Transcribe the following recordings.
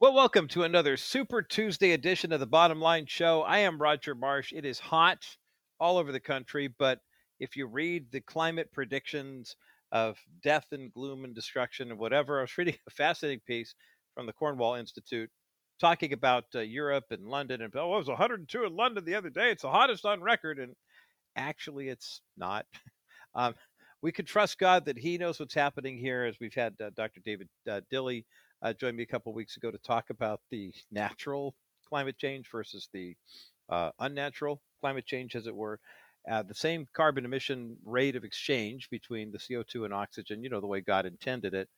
Well, welcome to another Super Tuesday edition of the Bottom Line Show. I am Roger Marsh. It is hot all over the country, but if you read the climate predictions of death and gloom and destruction and whatever, I was reading a fascinating piece from the Cornwall Institute talking about uh, Europe and London. And oh, it was 102 in London the other day. It's the hottest on record. And actually, it's not. um, we can trust God that He knows what's happening here, as we've had uh, Dr. David uh, Dilley uh, joined me a couple weeks ago to talk about the natural climate change versus the uh, unnatural climate change, as it were. Uh, the same carbon emission rate of exchange between the CO2 and oxygen, you know, the way God intended it.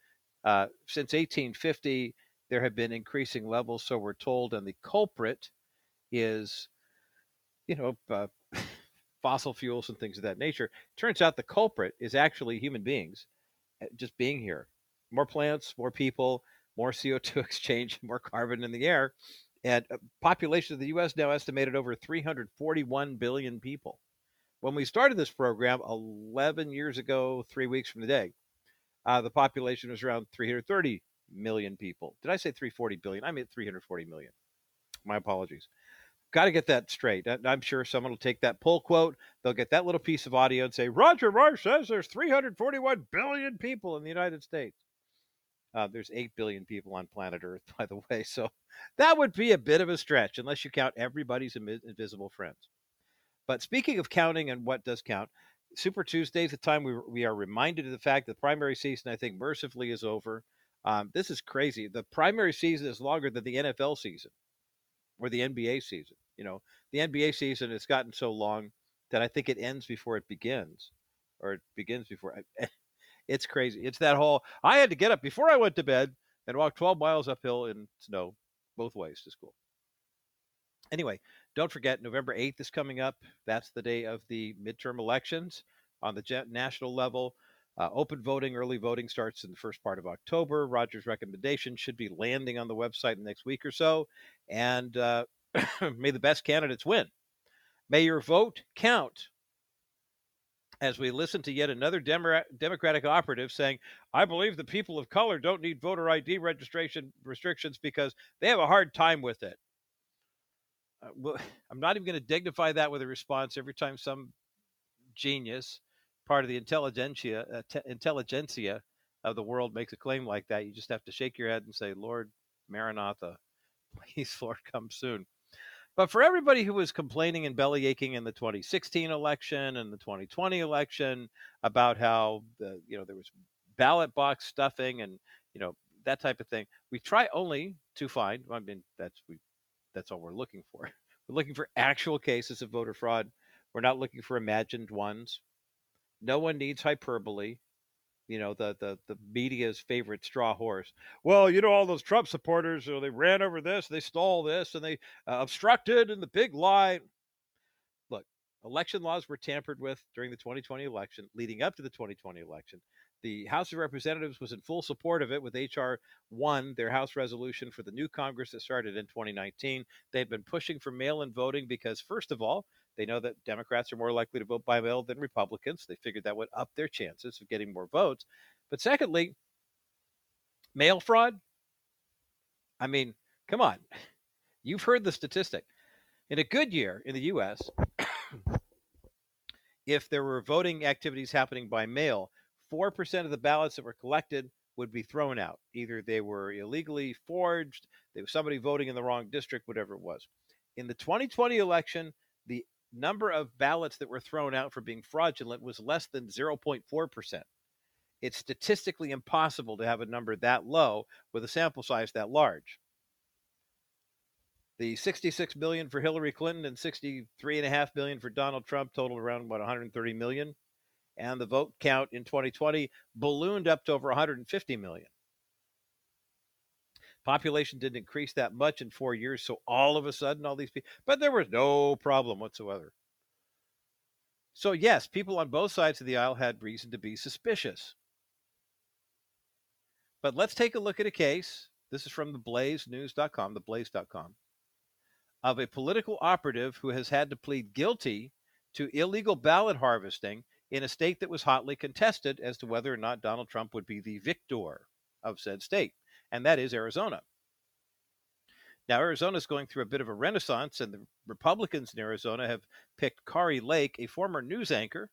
Uh, since 1850, there have been increasing levels, so we're told, and the culprit is, you know, uh, fossil fuels and things of that nature. Turns out the culprit is actually human beings uh, just being here. More plants, more people, more CO2 exchange, more carbon in the air. And uh, population of the U.S. now estimated over 341 billion people. When we started this program 11 years ago, three weeks from today, uh, the population was around 330 million people. Did I say 340 billion? I meant 340 million. My apologies. Got to get that straight. I'm sure someone will take that pull quote. They'll get that little piece of audio and say, Roger Marsh says there's 341 billion people in the United States. Uh, there's 8 billion people on planet Earth, by the way. So that would be a bit of a stretch unless you count everybody's invisible friends. But speaking of counting and what does count, Super Tuesday is the time we, we are reminded of the fact that the primary season, I think, mercifully is over. Um, this is crazy. The primary season is longer than the NFL season or the NBA season. You know, the NBA season has gotten so long that I think it ends before it begins, or it begins before. It's crazy. It's that whole. I had to get up before I went to bed and walk 12 miles uphill in snow, both ways to school. Anyway, don't forget November 8th is coming up. That's the day of the midterm elections on the national level. Uh, open voting, early voting starts in the first part of October. Roger's recommendation should be landing on the website in the next week or so. And uh, may the best candidates win. May your vote count as we listen to yet another Democratic operative saying, I believe the people of color don't need voter ID registration restrictions because they have a hard time with it. Uh, well, I'm not even going to dignify that with a response every time some genius, part of the intelligentsia, uh, te- intelligentsia of the world makes a claim like that. You just have to shake your head and say, Lord Maranatha, please, Lord, come soon. But for everybody who was complaining and belly aching in the 2016 election and the 2020 election about how the you know there was ballot box stuffing and you know that type of thing, we try only to find. I mean, that's we that's all we're looking for. We're looking for actual cases of voter fraud. We're not looking for imagined ones. No one needs hyperbole you know the the the media's favorite straw horse. Well, you know all those Trump supporters, you know, they ran over this, they stole this, and they uh, obstructed, and the big lie. Look, election laws were tampered with during the 2020 election, leading up to the 2020 election. The House of Representatives was in full support of it with H.R. 1, their House resolution for the new Congress that started in 2019. They've been pushing for mail in voting because, first of all, they know that Democrats are more likely to vote by mail than Republicans. They figured that would up their chances of getting more votes. But secondly, mail fraud. I mean, come on. You've heard the statistic. In a good year in the US, if there were voting activities happening by mail, 4% of the ballots that were collected would be thrown out. Either they were illegally forged, there was somebody voting in the wrong district, whatever it was. In the 2020 election, the number of ballots that were thrown out for being fraudulent was less than 0.4%. It's statistically impossible to have a number that low with a sample size that large. The 66 million for Hillary Clinton and 63.5 million for Donald Trump totaled around about 130 million. And the vote count in 2020 ballooned up to over 150 million. Population didn't increase that much in four years, so all of a sudden, all these people, but there was no problem whatsoever. So, yes, people on both sides of the aisle had reason to be suspicious. But let's take a look at a case. This is from the blazenews.com, the blaze.com, of a political operative who has had to plead guilty to illegal ballot harvesting in a state that was hotly contested as to whether or not Donald Trump would be the victor of said state and that is Arizona. Now, Arizona is going through a bit of a renaissance, and the Republicans in Arizona have picked Kari Lake, a former news anchor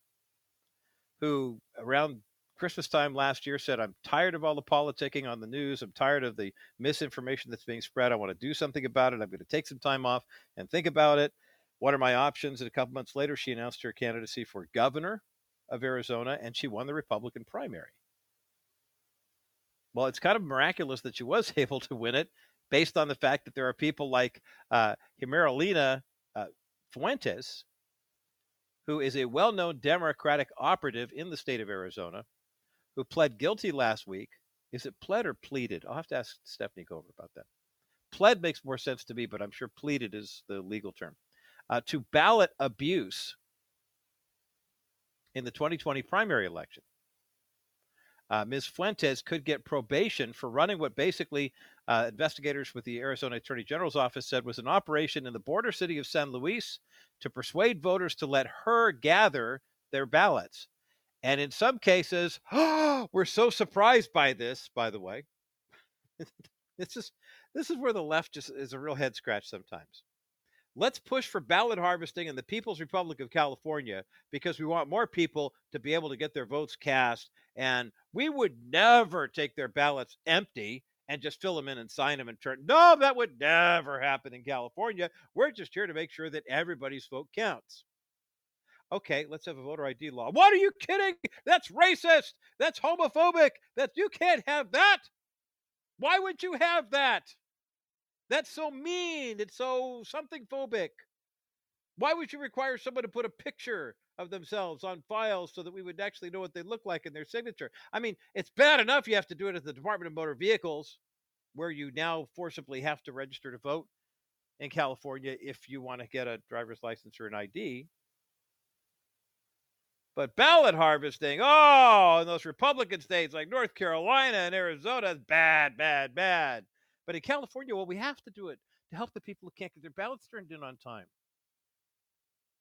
who, around Christmas time last year, said, I'm tired of all the politicking on the news. I'm tired of the misinformation that's being spread. I want to do something about it. I'm going to take some time off and think about it. What are my options? And a couple months later, she announced her candidacy for governor of Arizona, and she won the Republican primary. Well, it's kind of miraculous that she was able to win it based on the fact that there are people like uh, Guillermina uh, Fuentes, who is a well known Democratic operative in the state of Arizona, who pled guilty last week. Is it pled or pleaded? I'll have to ask Stephanie Gover about that. Pled makes more sense to me, but I'm sure pleaded is the legal term. Uh, to ballot abuse in the 2020 primary election. Uh, Ms. Fuentes could get probation for running what basically uh, investigators with the Arizona Attorney General's office said was an operation in the border city of San Luis to persuade voters to let her gather their ballots. And in some cases, we're so surprised by this, by the way. this is this is where the left just is a real head scratch sometimes. Let's push for ballot harvesting in the People's Republic of California because we want more people to be able to get their votes cast. And we would never take their ballots empty and just fill them in and sign them and turn. No, that would never happen in California. We're just here to make sure that everybody's vote counts. Okay, let's have a voter ID law. What are you kidding? That's racist. That's homophobic. That you can't have that. Why would you have that? That's so mean. It's so something phobic. Why would you require someone to put a picture of themselves on files so that we would actually know what they look like in their signature? I mean, it's bad enough you have to do it at the Department of Motor Vehicles, where you now forcibly have to register to vote in California if you want to get a driver's license or an ID. But ballot harvesting, oh, in those Republican states like North Carolina and Arizona, is bad, bad, bad. But in California, well, we have to do it to help the people who can't get their ballots turned in on time.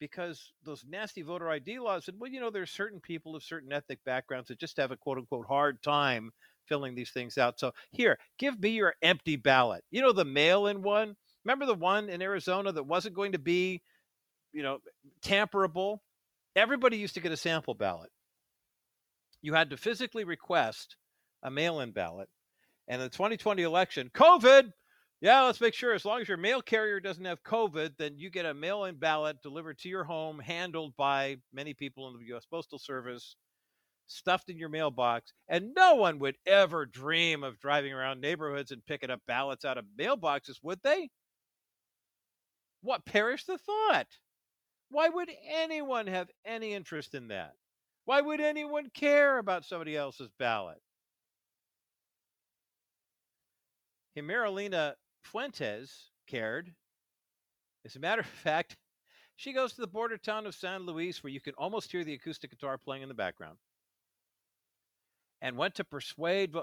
Because those nasty voter ID laws said, well, you know, there's certain people of certain ethnic backgrounds that just have a quote unquote hard time filling these things out. So here, give me your empty ballot. You know, the mail in one. Remember the one in Arizona that wasn't going to be, you know, tamperable? Everybody used to get a sample ballot. You had to physically request a mail in ballot and the 2020 election, COVID. Yeah, let's make sure as long as your mail carrier doesn't have COVID, then you get a mail in ballot delivered to your home, handled by many people in the U.S. Postal Service, stuffed in your mailbox. And no one would ever dream of driving around neighborhoods and picking up ballots out of mailboxes, would they? What perish the thought? Why would anyone have any interest in that? Why would anyone care about somebody else's ballot? Guillermina Fuentes cared. As a matter of fact, she goes to the border town of San Luis, where you can almost hear the acoustic guitar playing in the background, and went to persuade.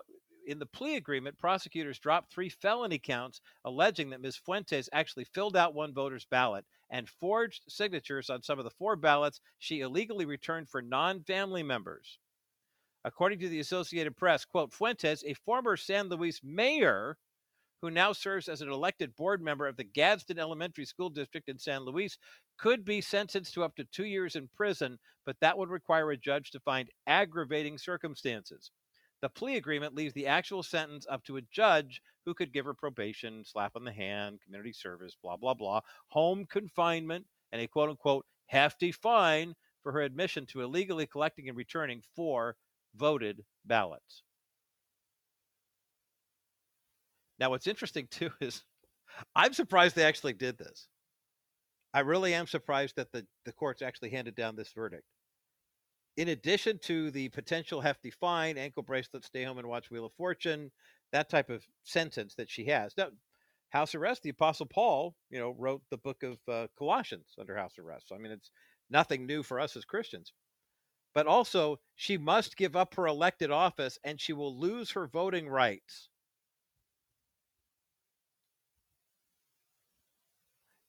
In the plea agreement, prosecutors dropped three felony counts alleging that Ms. Fuentes actually filled out one voter's ballot and forged signatures on some of the four ballots she illegally returned for non family members. According to the Associated Press, quote, Fuentes, a former San Luis mayor, who now serves as an elected board member of the Gadsden Elementary School District in San Luis, could be sentenced to up to two years in prison, but that would require a judge to find aggravating circumstances. The plea agreement leaves the actual sentence up to a judge who could give her probation, slap on the hand, community service, blah, blah, blah, home confinement, and a quote unquote hefty fine for her admission to illegally collecting and returning four voted ballots. Now, what's interesting too is I'm surprised they actually did this. I really am surprised that the, the courts actually handed down this verdict. In addition to the potential hefty fine, ankle bracelet, stay home and watch Wheel of Fortune, that type of sentence that she has. Now, house arrest, the Apostle Paul, you know, wrote the book of uh, Colossians under house arrest. So, I mean, it's nothing new for us as Christians. But also, she must give up her elected office and she will lose her voting rights.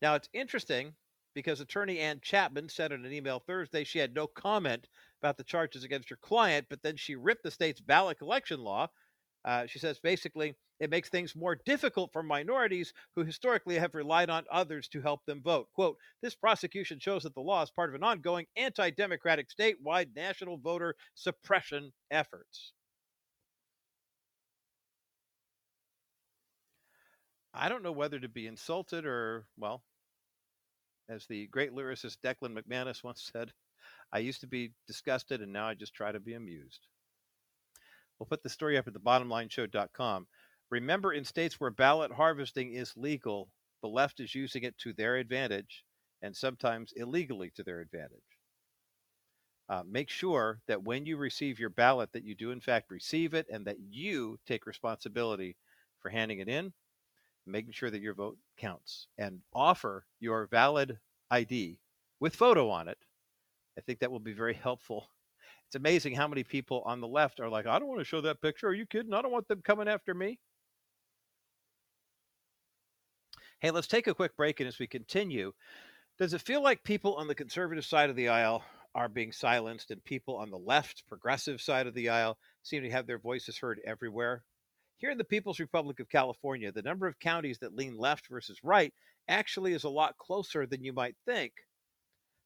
Now, it's interesting because attorney Ann Chapman said in an email Thursday she had no comment about the charges against her client, but then she ripped the state's ballot collection law, Uh, she says basically, it makes things more difficult for minorities who historically have relied on others to help them vote. Quote, this prosecution shows that the law is part of an ongoing anti democratic statewide national voter suppression efforts. I don't know whether to be insulted or, well, as the great lyricist Declan McManus once said, I used to be disgusted and now I just try to be amused. We'll put the story up at the bottomlineshow.com. Remember, in states where ballot harvesting is legal, the left is using it to their advantage and sometimes illegally to their advantage. Uh, make sure that when you receive your ballot that you do in fact receive it and that you take responsibility for handing it in making sure that your vote counts and offer your valid ID with photo on it. I think that will be very helpful. It's amazing how many people on the left are like, I don't want to show that picture. Are you kidding? I don't want them coming after me. Hey, let's take a quick break. And as we continue, does it feel like people on the conservative side of the aisle are being silenced and people on the left, progressive side of the aisle seem to have their voices heard everywhere? Here in the People's Republic of California, the number of counties that lean left versus right actually is a lot closer than you might think.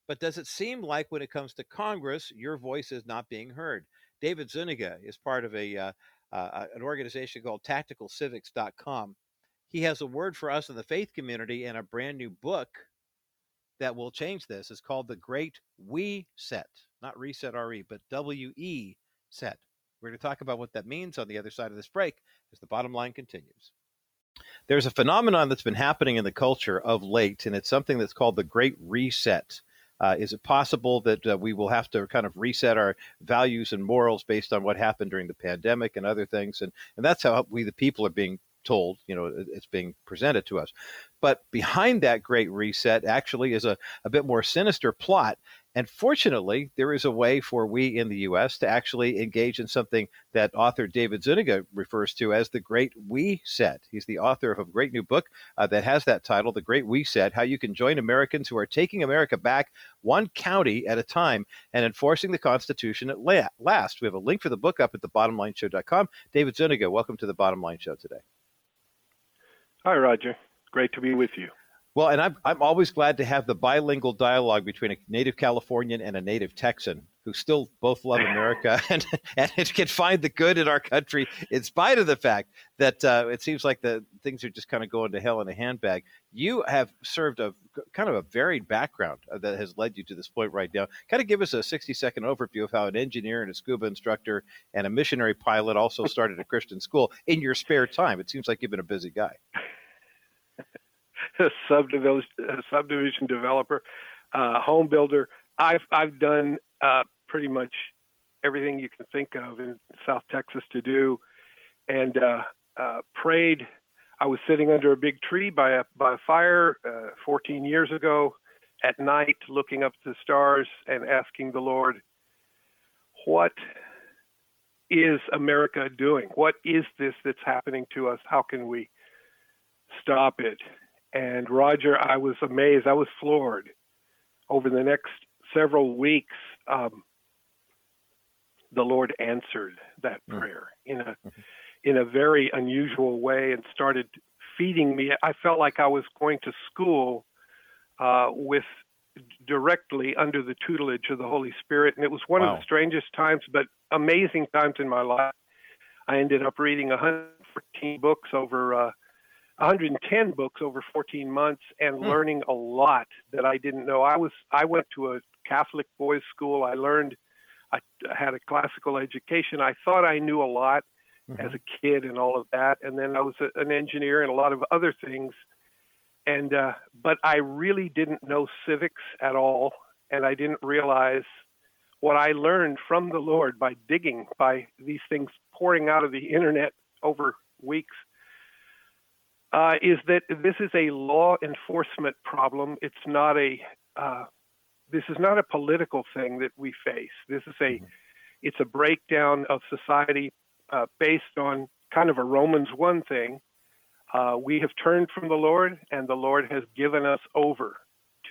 But does it seem like when it comes to Congress, your voice is not being heard? David Zuniga is part of a uh, uh, an organization called TacticalCivics.com. He has a word for us in the faith community and a brand new book that will change this. It's called The Great We Set, not Reset RE, but W E Set. We're going to talk about what that means on the other side of this break as the bottom line continues. There's a phenomenon that's been happening in the culture of late, and it's something that's called the Great Reset. Uh, is it possible that uh, we will have to kind of reset our values and morals based on what happened during the pandemic and other things? And, and that's how we, the people, are being told, you know, it's being presented to us. But behind that great reset actually is a, a bit more sinister plot. And fortunately, there is a way for we in the U.S. to actually engage in something that author David Zuniga refers to as the Great We Set. He's the author of a great new book uh, that has that title, The Great We Set How You Can Join Americans Who Are Taking America Back One County at a Time and Enforcing the Constitution at Last. We have a link for the book up at thebottomlineshow.com. David Zuniga, welcome to the Bottom Line Show today. Hi, Roger. Great to be with you. Well, and I'm, I'm always glad to have the bilingual dialogue between a native Californian and a native Texan who still both love America and, and can find the good in our country in spite of the fact that uh, it seems like the things are just kind of going to hell in a handbag. You have served a kind of a varied background uh, that has led you to this point right now. Kind of give us a 60 second overview of how an engineer and a scuba instructor and a missionary pilot also started a Christian school in your spare time. It seems like you've been a busy guy. subdivision, subdivision developer, uh, home builder. I've I've done uh, pretty much everything you can think of in South Texas to do, and uh, uh prayed. I was sitting under a big tree by a by a fire uh, 14 years ago at night, looking up at the stars and asking the Lord, "What is America doing? What is this that's happening to us? How can we stop it?" And Roger, I was amazed. I was floored. Over the next several weeks, um, the Lord answered that mm. prayer in a mm-hmm. in a very unusual way and started feeding me. I felt like I was going to school uh, with directly under the tutelage of the Holy Spirit, and it was one wow. of the strangest times, but amazing times in my life. I ended up reading 114 books over uh, 110 books over 14 months and mm. learning a lot that I didn't know. I was I went to a Catholic boys' school. I learned I had a classical education. I thought I knew a lot mm-hmm. as a kid and all of that, and then I was a, an engineer and a lot of other things. And uh, but I really didn't know civics at all, and I didn't realize what I learned from the Lord by digging, by these things pouring out of the internet over weeks uh, is that this is a law enforcement problem. It's not a uh, this is not a political thing that we face. This is a mm-hmm. it's a breakdown of society uh, based on kind of a Romans one thing. Uh, we have turned from the Lord, and the Lord has given us over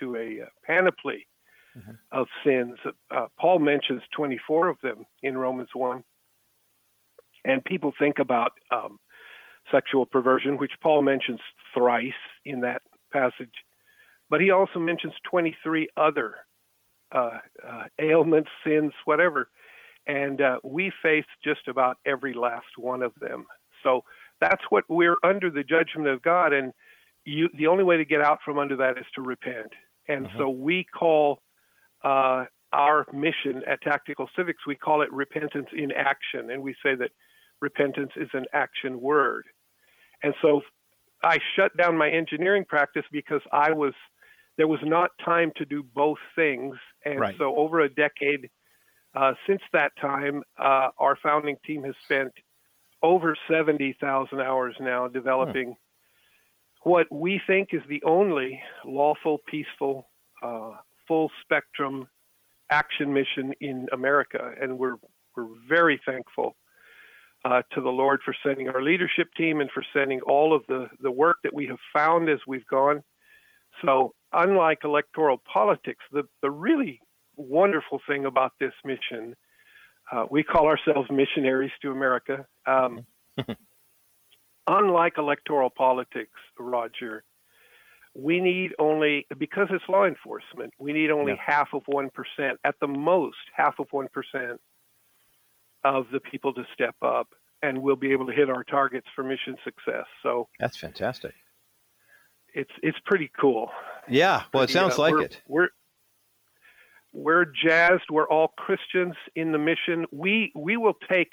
to a uh, panoply mm-hmm. of sins. Uh, Paul mentions 24 of them in Romans 1. And people think about um, sexual perversion, which Paul mentions thrice in that passage, but he also mentions 23 other uh, uh, ailments, sins, whatever. And uh, we face just about every last one of them. So that's what we're under the judgment of God. And you, the only way to get out from under that is to repent. And mm-hmm. so we call uh, our mission at Tactical Civics, we call it repentance in action. And we say that repentance is an action word. And so I shut down my engineering practice because I was there was not time to do both things. And right. so over a decade uh, since that time, uh, our founding team has spent over 70,000 hours now developing hmm. what we think is the only lawful, peaceful, uh, full spectrum action mission in America. And we're, we're very thankful uh, to the Lord for sending our leadership team and for sending all of the, the work that we have found as we've gone. So, unlike electoral politics, the, the really wonderful thing about this mission, uh, we call ourselves missionaries to America. Um, unlike electoral politics, Roger, we need only, because it's law enforcement, we need only yeah. half of 1%, at the most, half of 1% of the people to step up, and we'll be able to hit our targets for mission success. So that's fantastic. It's it's pretty cool. Yeah, well, it sounds uh, like we're, it. We're we're jazzed. We're all Christians in the mission. We we will take.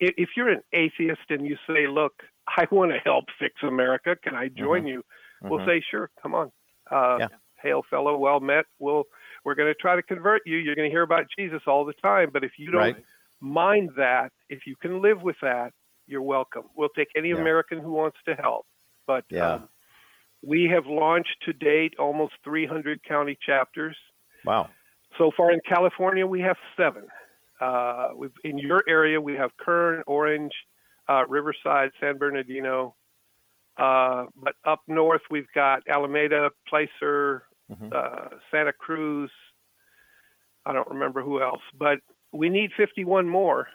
If you're an atheist and you say, "Look, I want to help fix America. Can I join mm-hmm. you?" We'll mm-hmm. say, "Sure, come on." Uh, yeah. Hail, fellow, well met. We'll we're going to try to convert you. You're going to hear about Jesus all the time. But if you don't right mind that. If you can live with that, you're welcome. We'll take any yeah. American who wants to help. But yeah. um, we have launched to date almost 300 county chapters. Wow. So far in California, we have seven. Uh, in your area, we have Kern, Orange, uh, Riverside, San Bernardino. Uh, but up north, we've got Alameda, Placer, mm-hmm. Uh, Santa Cruz. I don't remember who else, but we need 51 more.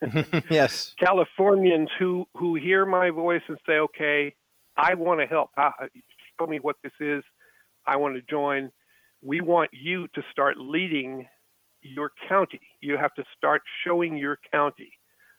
yes. Californians who, who hear my voice and say, okay, I want to help. Show me what this is. I want to join. We want you to start leading your county. You have to start showing your county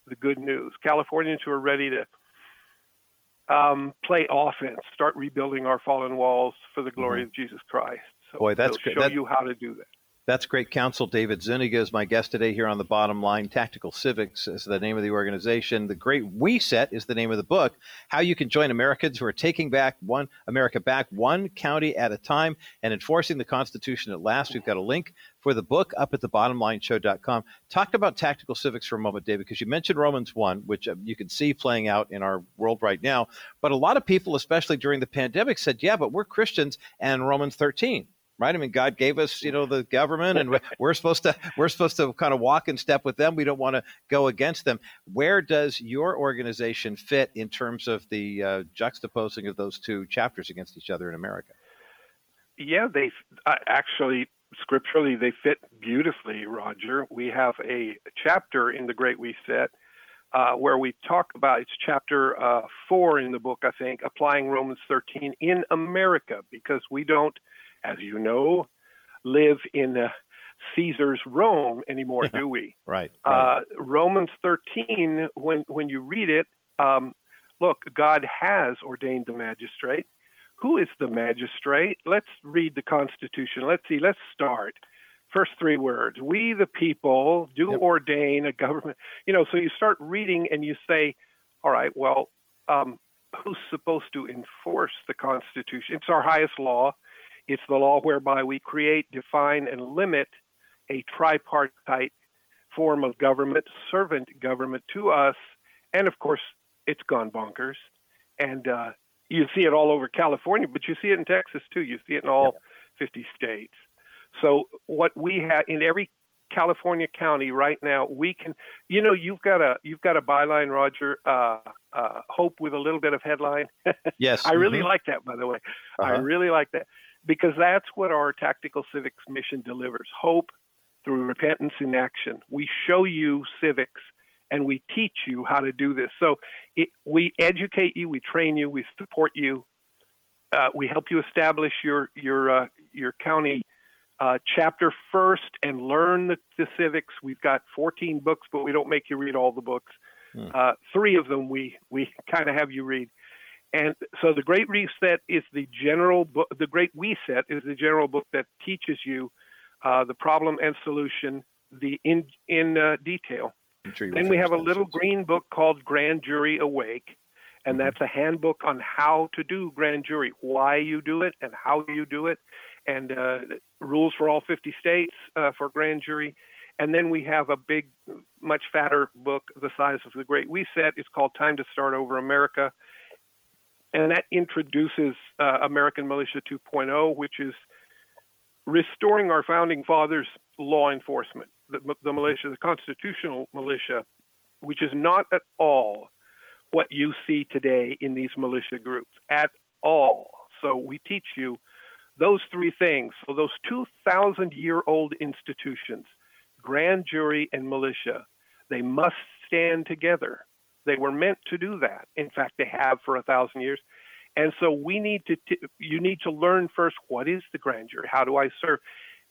the good news. Californians who are ready to um, play offense, start rebuilding our fallen walls for the glory mm-hmm. of Jesus Christ. So Boy, that's great. Show that, you how to do that. That's great counsel. David Zuniga is my guest today here on the bottom line. Tactical Civics is the name of the organization. The Great We Set is the name of the book. How you can join Americans who are taking back one America back one county at a time and enforcing the Constitution at last. We've got a link for the book up at the bottomlineshow.com. Talk about tactical civics for a moment, David, because you mentioned Romans 1, which uh, you can see playing out in our world right now. But a lot of people, especially during the pandemic, said, yeah, but we're Christians and Romans 13 right? I mean, God gave us, you know, the government, and we're supposed to we're supposed to kind of walk in step with them. We don't want to go against them. Where does your organization fit in terms of the uh, juxtaposing of those two chapters against each other in America? Yeah, they uh, actually scripturally they fit beautifully, Roger. We have a chapter in the Great We Set. Uh, where we talk about it's chapter uh, four in the book, I think, applying Romans 13 in America because we don't as you know, live in uh, Caesar's Rome anymore, do we? right. right. Uh, Romans 13, when when you read it, um, look, God has ordained the magistrate. Who is the magistrate? Let's read the Constitution. Let's see. Let's start. First three words: We, the people, do yep. ordain a government. You know, so you start reading and you say, "All right, well." Um, who's supposed to enforce the Constitution? It's our highest law. It's the law whereby we create, define, and limit a tripartite form of government, servant government to us. And of course, it's gone bonkers. And uh, you see it all over California, but you see it in Texas too. You see it in all yeah. 50 states. So what we have in every California county right now, we can, you know, you've got a you've got a byline, Roger. Uh, uh, hope with a little bit of headline. Yes, I really mm-hmm. like that. By the way, uh-huh. I really like that because that's what our tactical civics mission delivers hope through repentance in action. We show you civics and we teach you how to do this. So it, we educate you, we train you, we support you, uh, we help you establish your your uh, your county uh, chapter first and learn the, the, civics. We've got 14 books, but we don't make you read all the books. Hmm. Uh, three of them we we kind of have you read. And so the Great We Set is the general book. The Great We Set is the general book that teaches you uh, the problem and solution, the in in uh, detail. Then we have a little green book called Grand Jury Awake, and mm-hmm. that's a handbook on how to do grand jury, why you do it, and how you do it, and uh, rules for all 50 states uh, for grand jury. And then we have a big, much fatter book the size of the Great We Set. It's called Time to Start Over America and that introduces uh, American Militia 2.0, which is restoring our founding fathers' law enforcement, the, the militia, the constitutional militia, which is not at all what you see today in these militia groups at all. So we teach you those three things. So those 2,000 year old institutions, grand jury and militia, they must stand together. They were meant to do that. In fact, they have for a thousand years. And so we need to, t- you need to learn first what is the grand jury? How do I serve?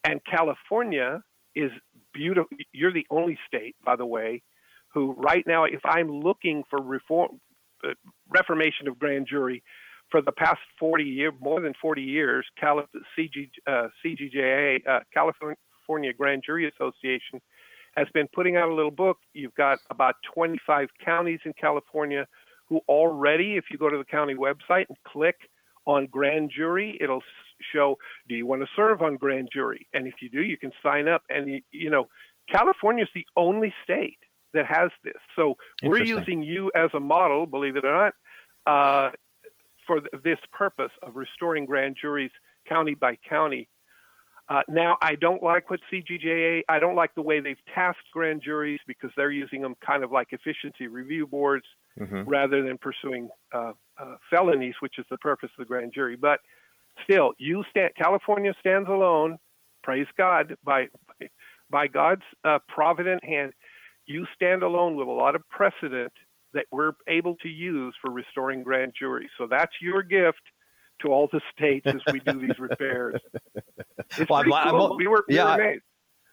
And California is beautiful. You're the only state, by the way, who right now, if I'm looking for reform, uh, reformation of grand jury, for the past 40 years, more than 40 years, Calif- CG, uh, CGJA, uh, California Grand Jury Association, has been putting out a little book. You've got about 25 counties in California who already, if you go to the county website and click on grand jury, it'll show, do you want to serve on grand jury? And if you do, you can sign up. And, you, you know, California is the only state that has this. So we're using you as a model, believe it or not, uh, for this purpose of restoring grand juries county by county uh, now, I don't like what CGJA, I don't like the way they've tasked grand juries because they're using them kind of like efficiency review boards mm-hmm. rather than pursuing uh, uh, felonies, which is the purpose of the grand jury. But still, you stand, California stands alone, praise God, by, by God's uh, provident hand. You stand alone with a lot of precedent that we're able to use for restoring grand juries. So that's your gift to all the states as we do these repairs. It's well, pretty I'm, cool. I'm, we were, we yeah, were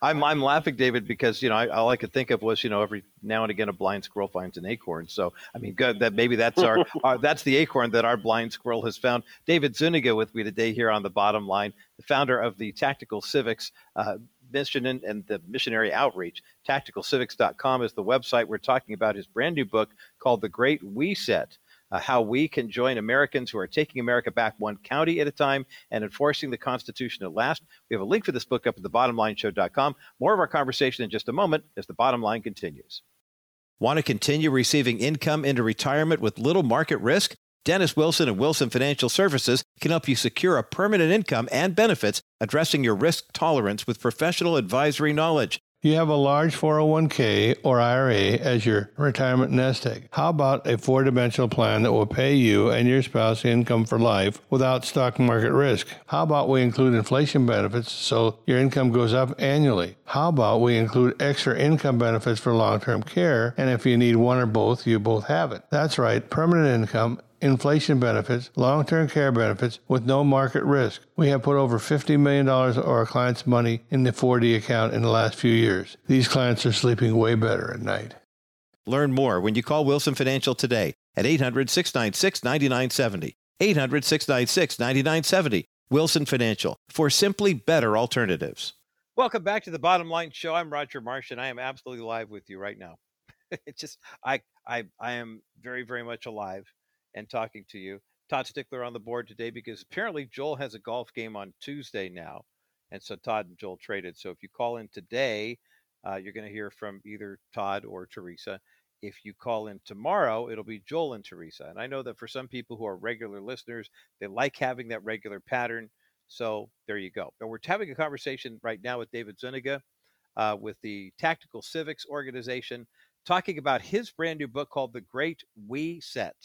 I'm I'm laughing, David, because you know I, all I could think of was you know every now and again a blind squirrel finds an acorn. So I mean, good that maybe that's our, our that's the acorn that our blind squirrel has found. David Zuniga with me today here on the bottom line, the founder of the Tactical Civics. Uh, mission and, the missionary outreach. TacticalCivics.com is the website. We're talking about his brand new book called The Great We Set uh, how we can join Americans who are taking America back one county at a time and enforcing the Constitution at last. We have a link for this book up at thebottomlineshow.com. More of our conversation in just a moment as the bottom line continues. Want to continue receiving income into retirement with little market risk? Dennis Wilson and Wilson Financial Services can help you secure a permanent income and benefits addressing your risk tolerance with professional advisory knowledge. You have a large 401k or IRA as your retirement nest egg. How about a four dimensional plan that will pay you and your spouse income for life without stock market risk? How about we include inflation benefits so your income goes up annually? How about we include extra income benefits for long term care? And if you need one or both, you both have it. That's right, permanent income inflation benefits, long term care benefits with no market risk. We have put over $50 million of our clients' money in the 4D account in the last few years. These clients are sleeping way better at night. Learn more when you call Wilson Financial today at 800 696 9970. 800 696 9970. Wilson Financial for simply better alternatives. Welcome back to the Bottom Line Show. I'm Roger Marsh, and I am absolutely live with you right now. it's just I I I am very very much alive and talking to you. Todd Stickler on the board today because apparently Joel has a golf game on Tuesday now. And so Todd and Joel traded. So if you call in today, uh, you're going to hear from either Todd or Teresa. If you call in tomorrow, it'll be Joel and Teresa. And I know that for some people who are regular listeners, they like having that regular pattern. So there you go. But we're having a conversation right now with David Zuniga uh, with the Tactical Civics Organization, talking about his brand new book called The Great We Set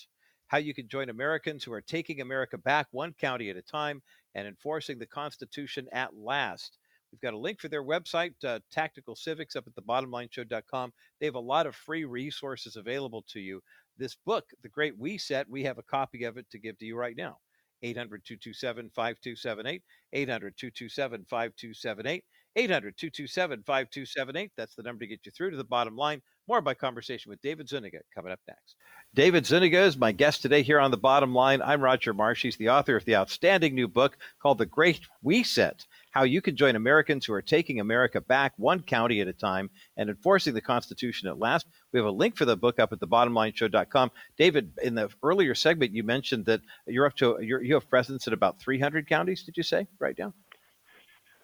how you can join Americans who are taking America back one county at a time and enforcing the Constitution at last. We've got a link for their website, uh, Tactical Civics, up at the bottomlineshow.com. They have a lot of free resources available to you. This book, The Great We Set, we have a copy of it to give to you right now. 800 227 5278. 800 227 5278. 800 227 5278. That's the number to get you through to the bottom line. More by conversation with David Zuniga coming up next. David Zuniga is my guest today here on the bottom line. I'm Roger Marsh. He's the author of the outstanding new book called The Great We Set How You Can Join Americans Who Are Taking America Back One County at a Time and Enforcing the Constitution at Last. We have a link for the book up at thebottomlineshow.com. David, in the earlier segment, you mentioned that you're up to, you're, you have presence in about 300 counties, did you say? Right now?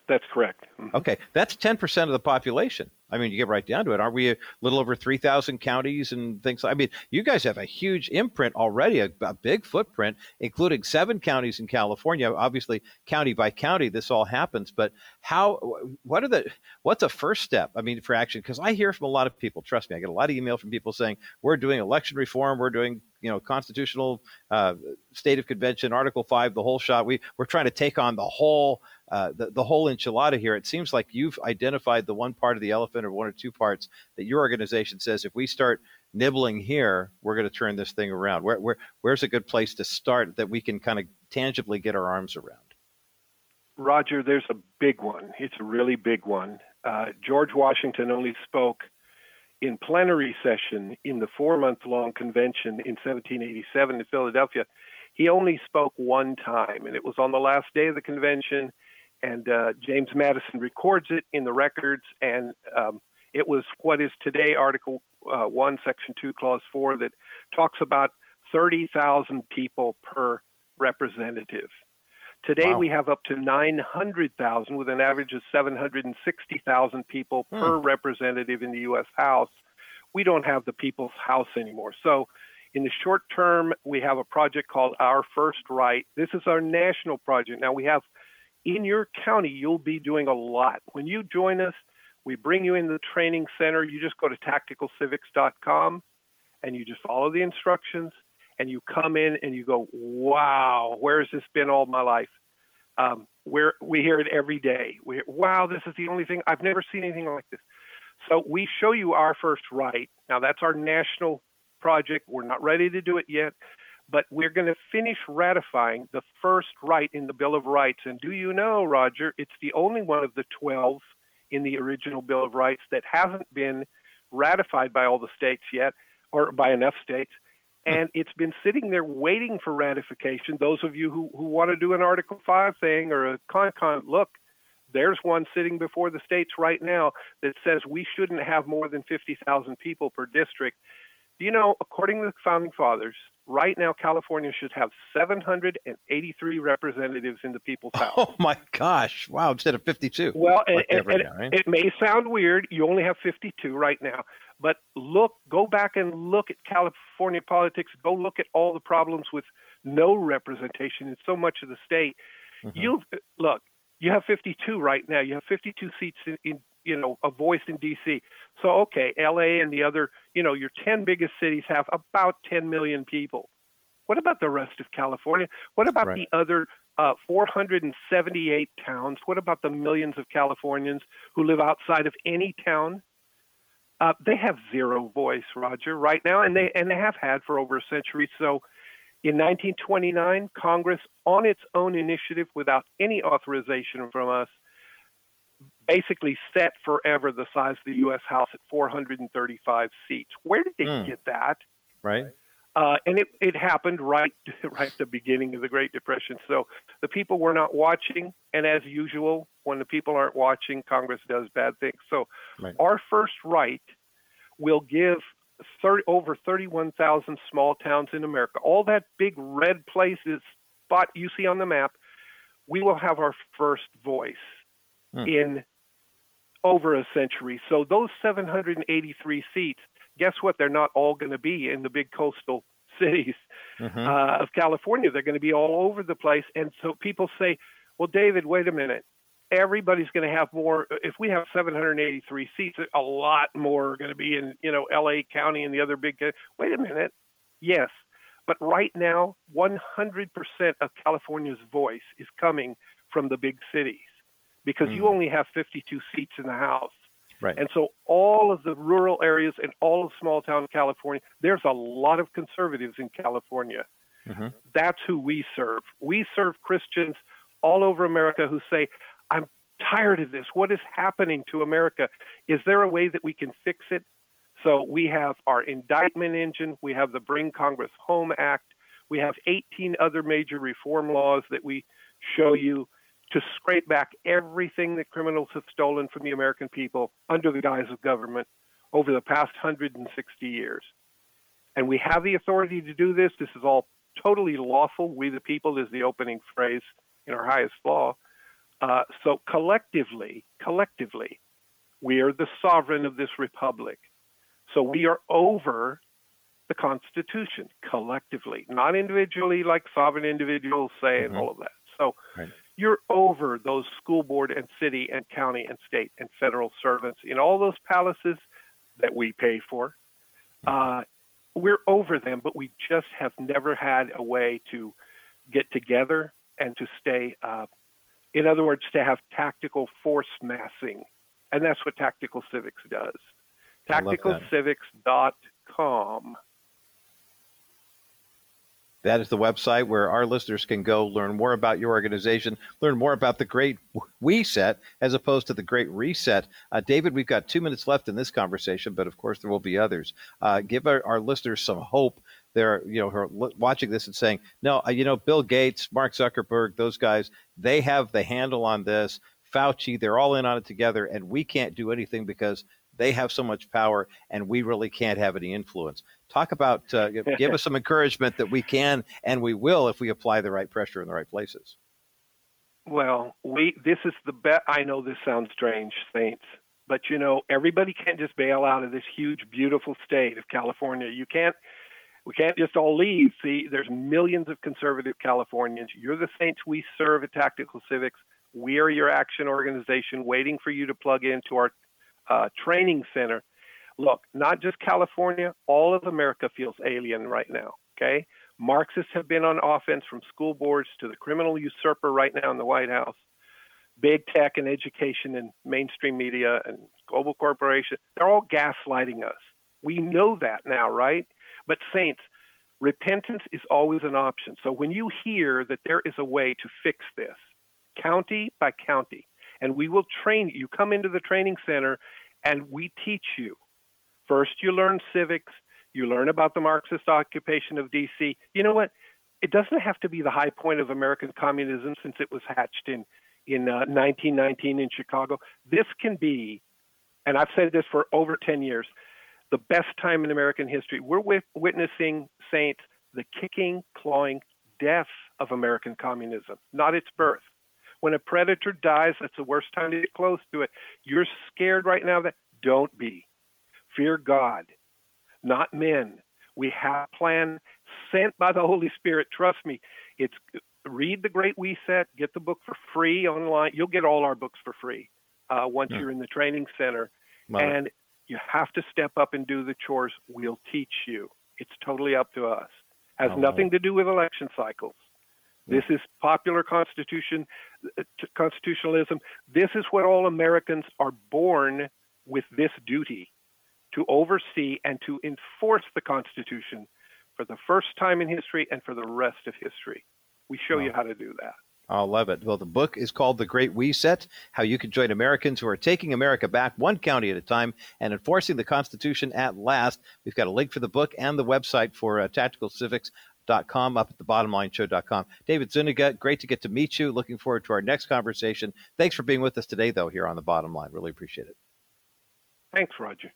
That's correct. Mm-hmm. Okay, that's 10% of the population. I mean, you get right down to it. Aren't we a little over 3,000 counties and things? I mean, you guys have a huge imprint already, a, a, big footprint, including seven counties in California. Obviously, county by county, this all happens. But how, what are the, what's a first step, I mean, for action? Because I hear from a lot of people, trust me, I get a lot of email from people saying, we're doing election reform, we're doing, you know, constitutional uh, state of convention, Article 5, the whole shot. We, we're trying to take on the whole uh, the, the whole enchilada here, it seems like you've identified the one part of the elephant or one or two parts that your organization says if we start nibbling here, we're going to turn this thing around. Where, where, where's a good place to start that we can kind of tangibly get our arms around? Roger, there's a big one. It's a really big one. Uh, George Washington only spoke in plenary session in the four month long convention in 1787 in Philadelphia. He only spoke one time, and it was on the last day of the convention and uh, James Madison records it in the records, and um, it was what is today Article uh, 1, Section 2, Clause 4, that talks about 30,000 people per representative. Today wow. we have up to 900,000 with an average of 760,000 people hmm. per representative in the U.S. House. We don't have the People's House anymore. So, in the short term, we have a project called Our First Right. This is our national project. Now, we have in your county, you'll be doing a lot. When you join us, we bring you in the training center. You just go to tacticalcivics.com and you just follow the instructions and you come in and you go, wow, where has this been all my life? Um, we hear it every day. We wow, this is the only thing I've never seen anything like this. So we show you our first right. Now that's our national project. We're not ready to do it yet, but we're going to finish ratifying the first right in the Bill of Rights. And do you know, Roger, it's the only one of the 12 in the original Bill of Rights that hasn't been ratified by all the states yet, or by enough states. Hmm. And it's been sitting there waiting for ratification. Those of you who, who want to do an Article 5 thing or a con-con, look, there's one sitting before the states right now that says we shouldn't have more than 50,000 people per district. Do you know, according to the founding fathers, right now California should have 783 representatives in the People's House. Oh my gosh! Wow, instead of 52. Well, like and, and, now, right? it may sound weird. You only have 52 right now, but look, go back and look at California politics. Go look at all the problems with no representation in so much of the state. Mm-hmm. You look. You have 52 right now. You have 52 seats in, in you know a voice in DC. So okay, LA and the other, you know, your 10 biggest cities have about 10 million people. What about the rest of California? What about right. the other uh, 478 towns? What about the millions of Californians who live outside of any town? Uh, they have zero voice, Roger, right now, and they and they have had for over a century. So, in 1929, Congress, on its own initiative, without any authorization from us, basically set forever the size of the U.S. House at 435 seats. Where did they mm. get that? Right. Uh, and it, it happened right right at the beginning of the Great Depression. So the people were not watching, and as usual, when the people aren't watching, Congress does bad things. So right. our first right will give 30, over 31,000 small towns in America, all that big red places spot you see on the map, we will have our first voice hmm. in over a century. So those 783 seats, guess what? They're not all going to be in the big coastal cities mm-hmm. uh, of California. They're going to be all over the place. And so people say, well, David, wait a minute. Everybody's going to have more. If we have 783 seats, a lot more are going to be in, you know, LA County and the other big. Wait a minute. Yes, but right now, 100% of California's voice is coming from the big cities because Mm. you only have 52 seats in the House. Right. And so all of the rural areas and all of small town California, there's a lot of conservatives in California. Mhm. That's who we serve. We serve Christians all over America who say, I'm tired of this. What is happening to America? Is there a way that we can fix it? So we have our indictment engine, we have the Bring Congress Home Act, we have 18 other major reform laws that we show you to scrape back everything that criminals have stolen from the American people under the guise of government over the past 160 years. And we have the authority to do this. This is all totally lawful. We the people is the opening phrase in our highest law. Uh, so collectively, collectively, we are the sovereign of this republic. So we are over the Constitution collectively, not individually like sovereign individuals say and Mhm. all of that. So Right. You're over those school board and city and county and state and federal servants in all those palaces that we pay for. Uh, we're over them, but we just have never had a way to get together and to stay, uh, in other words, to have tactical force massing. And that's what Tactical Civics does. I love that. TacticalCivics.com. That is the website where our listeners can go learn more about your organization, learn more about the Great We Set as opposed to the Great Reset. Uh, David, we've got two minutes left in this conversation, but of course there will be others. Uh, give our, our listeners some hope. They're you know watching this and saying, no, uh, you know, Bill Gates, Mark Zuckerberg, those guys, they have the handle on this. Fauci, they're all in on it together, and we can't do anything because they have so much power, and we really can't have any influence. Talk about, uh, give- us some encouragement that we can and we will if we apply the right pressure in the right places. Well, we this is the best. I know this sounds strange, Saints, but you know everybody can't just bail out of this huge, beautiful state of California. You can't. We can't just all leave. See, there's millions of conservative Californians. You're the Saints we serve at Tactical Civics. We are your action organization, waiting for you to plug into our uh, training center. Look, not just California, all of America feels alien right now. Okay, Marxists have been on offense from school boards to the criminal usurper right now in the White House, big tech and education and mainstream media and global corporations. They're all gaslighting us. We know that now, right? But, Saints, repentance is always an option. So when you hear that there is a way to fix this, county by county, and we will train you, come into the training center and we teach you. First, you learn civics, you learn about the Marxist occupation of DC. You know what? It doesn't have to be the high point of American communism since it was hatched in in uh, 1919 in Chicago. This can be, and I've said this for over 10 years, the best time in American history. We're wit- witnessing, Saints, the kicking, clawing death of American communism, not its birth. When a predator dies, that's the worst time to get close to it. You're scared right now that don't be. Fear God, not men. We have a plan sent by the Holy Spirit. Trust me. It's read the Great We Set. Get the book for free online. You'll get all our books for free uh, once Yeah. you're in the training center. And you have to step up and do the chores. We'll teach you. It's totally up to us. Has Oh. nothing to do with election cycles. This is popular constitution, uh, constitutionalism. This is what all Americans are born with this duty to oversee and to enforce the Constitution for the first time in history and for the rest of history. We show Wow. you how to do that. I love it. Well, the book is called The Great We Set How You Can Join Americans Who Are Taking America Back One County at a Time and Enforcing the Constitution at Last. We've got a link for the book and the website for uh, tacticalcivics.com up at the bottomlineshow.com. David Zuniga, great to get to meet you. Looking forward to our next conversation. Thanks for being with us today, though, here on The Bottom Line. Really appreciate it. Thanks, Roger.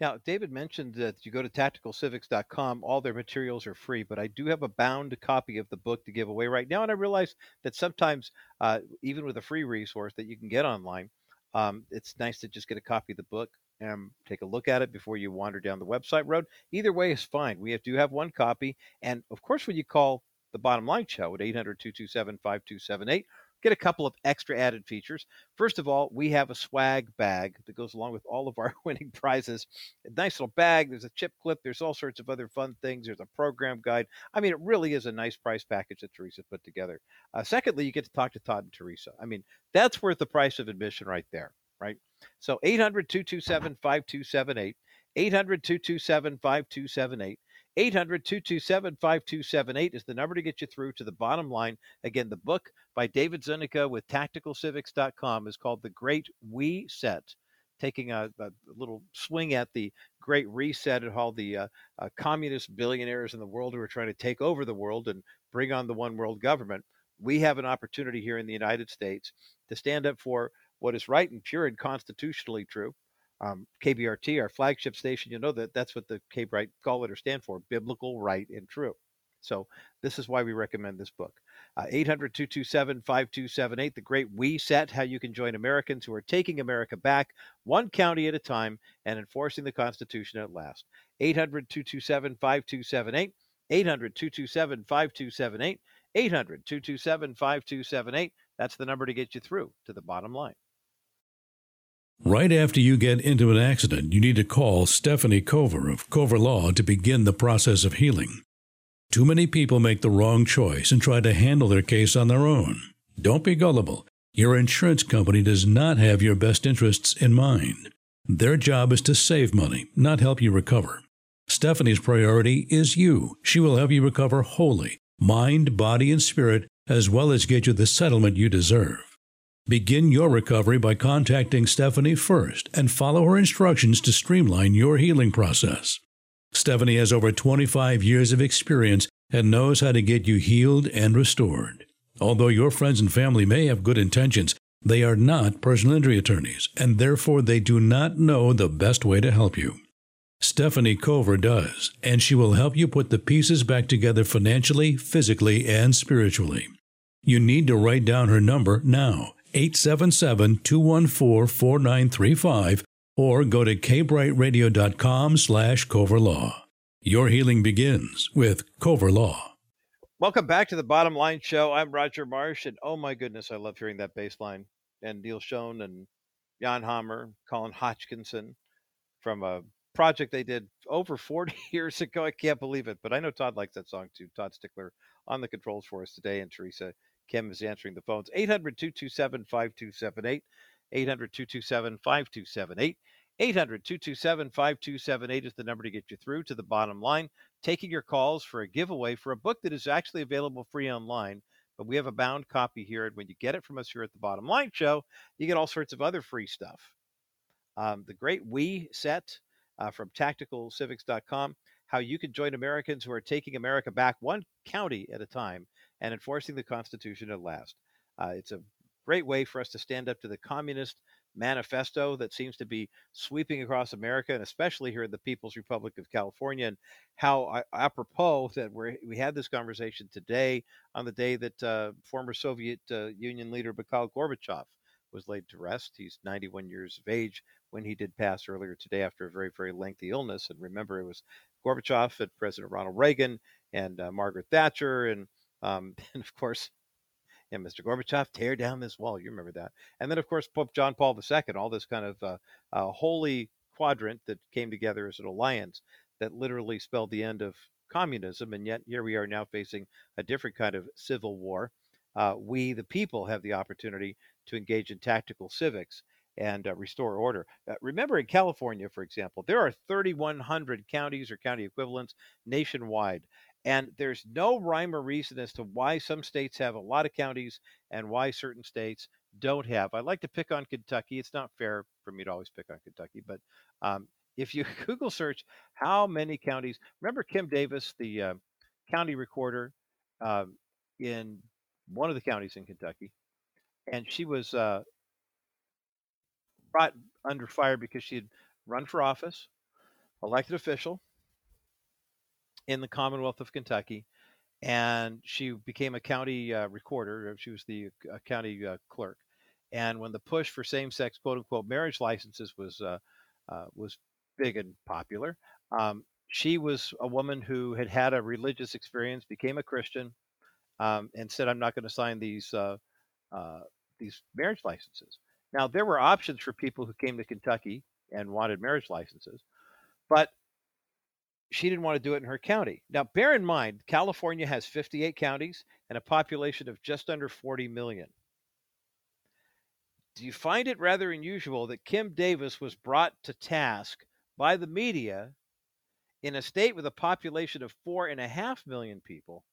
Now, David mentioned that you go to tacticalcivics.com, all their materials are free, but I do have a bound copy of the book to give away right now. And I realize that sometimes, uh, even with a free resource that you can get online, um, it's nice to just get a copy of the book and take a look at it before you wander down the website road. Either way is fine. We have, do have one copy. And of course, when you call the bottom line show at 800 227 5278, get a couple of extra added features. First of all, we have a swag bag that goes along with all of our winning prizes. A nice little bag. There's a chip clip. There's all sorts of other fun things. There's a program guide. I mean, it really is a nice price package that Teresa put together. Uh, secondly, you get to talk to Todd and Teresa. I mean, that's worth the price of admission right there, right? So 800 227 5278. 800 227 5278. 800 227 5278 is the number to get you through to the bottom line. Again, the book by David Zuniga with tacticalcivics.com is called The Great We Set, taking a, a little swing at the great reset and all the uh, uh, communist billionaires in the world who are trying to take over the world and bring on the one world government. We have an opportunity here in the United States to stand up for what is right and pure and constitutionally true um, KBRT, our flagship station, you know that that's what the KBRT call letters stand for biblical, right, and true. So this is why we recommend this book. Uh, 800 227 5278, The Great We Set, how you can join Americans who are taking America back one county at a time and enforcing the Constitution at last. 800 227 5278, 800 227 5278, 800 227 5278. That's the number to get you through to the bottom line. Right after you get into an accident, you need to call Stephanie Cover of Cover Law to begin the process of healing. Too many people make the wrong choice and try to handle their case on their own. Don't be gullible. Your insurance company does not have your best interests in mind. Their job is to save money, not help you recover. Stephanie's priority is you. She will help you recover wholly, mind, body, and spirit, as well as get you the settlement you deserve. Begin your recovery by contacting Stephanie first and follow her instructions to streamline your healing process. Stephanie has over 25 years of experience and knows how to get you healed and restored. Although your friends and family may have good intentions, they are not personal injury attorneys, and therefore they do not know the best way to help you. Stephanie Cover does, and she will help you put the pieces back together financially, physically, and spiritually. You need to write down her number now 877 214 4935 or go to kbrightradio.com slash coverlaw. Your healing begins with Cover Law. Welcome back to the Bottom Line Show. I'm Roger Marsh, and oh my goodness, I love hearing that bass line. And Neil Schon and Jan Hammer, Colin Hodgkinson from a project they did over 40 years ago. I can't believe it, but I know Todd likes that song too. Todd Stickler on the controls for us today, and Teresa Kim is answering the phones. 800 227 5278. 800 227 5278. 800 227 5278 is the number to get you through to the bottom line. Taking your calls for a giveaway for a book that is actually available free online, but we have a bound copy here. And when you get it from us here at the Bottom Line Show, you get all sorts of other free stuff. Um, the Great We set uh, from tacticalcivics.com, how you can join Americans who are taking America back one county at a time and enforcing the Constitution at last. Uh, it's a great way for us to stand up to the communist manifesto that seems to be sweeping across America, and especially here in the People's Republic of California. And how apropos that we we had this conversation today on the day that uh, former Soviet uh, Union leader Mikhail Gorbachev was laid to rest. He's 91 years of age when he did pass earlier today after a very, very lengthy illness. And remember, it was Gorbachev and President Ronald Reagan and uh, Margaret Thatcher and um, and of course, yeah, Mr. Gorbachev, tear down this wall. You remember that. And then, of course, Pope John Paul II, all this kind of uh, uh, holy quadrant that came together as an alliance that literally spelled the end of communism. And yet, here we are now facing a different kind of civil war. Uh, we, the people, have the opportunity to engage in tactical civics and uh, restore order. Uh, remember, in California, for example, there are 3,100 counties or county equivalents nationwide. And there's no rhyme or reason as to why some states have a lot of counties and why certain states don't have. I like to pick on Kentucky. It's not fair for me to always pick on Kentucky, but um, if you Google search how many counties, remember Kim Davis, the uh, county recorder um, in one of the counties in Kentucky, and she was uh, brought under fire because she had run for office, elected official, in the Commonwealth of Kentucky, and she became a county uh, recorder. She was the uh, county uh, clerk. And when the push for same-sex "quote unquote" marriage licenses was uh, uh, was big and popular, um, she was a woman who had had a religious experience, became a Christian, um, and said, "I'm not going to sign these." Uh, uh, these marriage licenses. Now, there were options for people who came to Kentucky and wanted marriage licenses, but she didn't want to do it in her county. Now, bear in mind, California has 58 counties and a population of just under 40 million. Do you find it rather unusual that Kim Davis was brought to task by the media in a state with a population of four and a half million people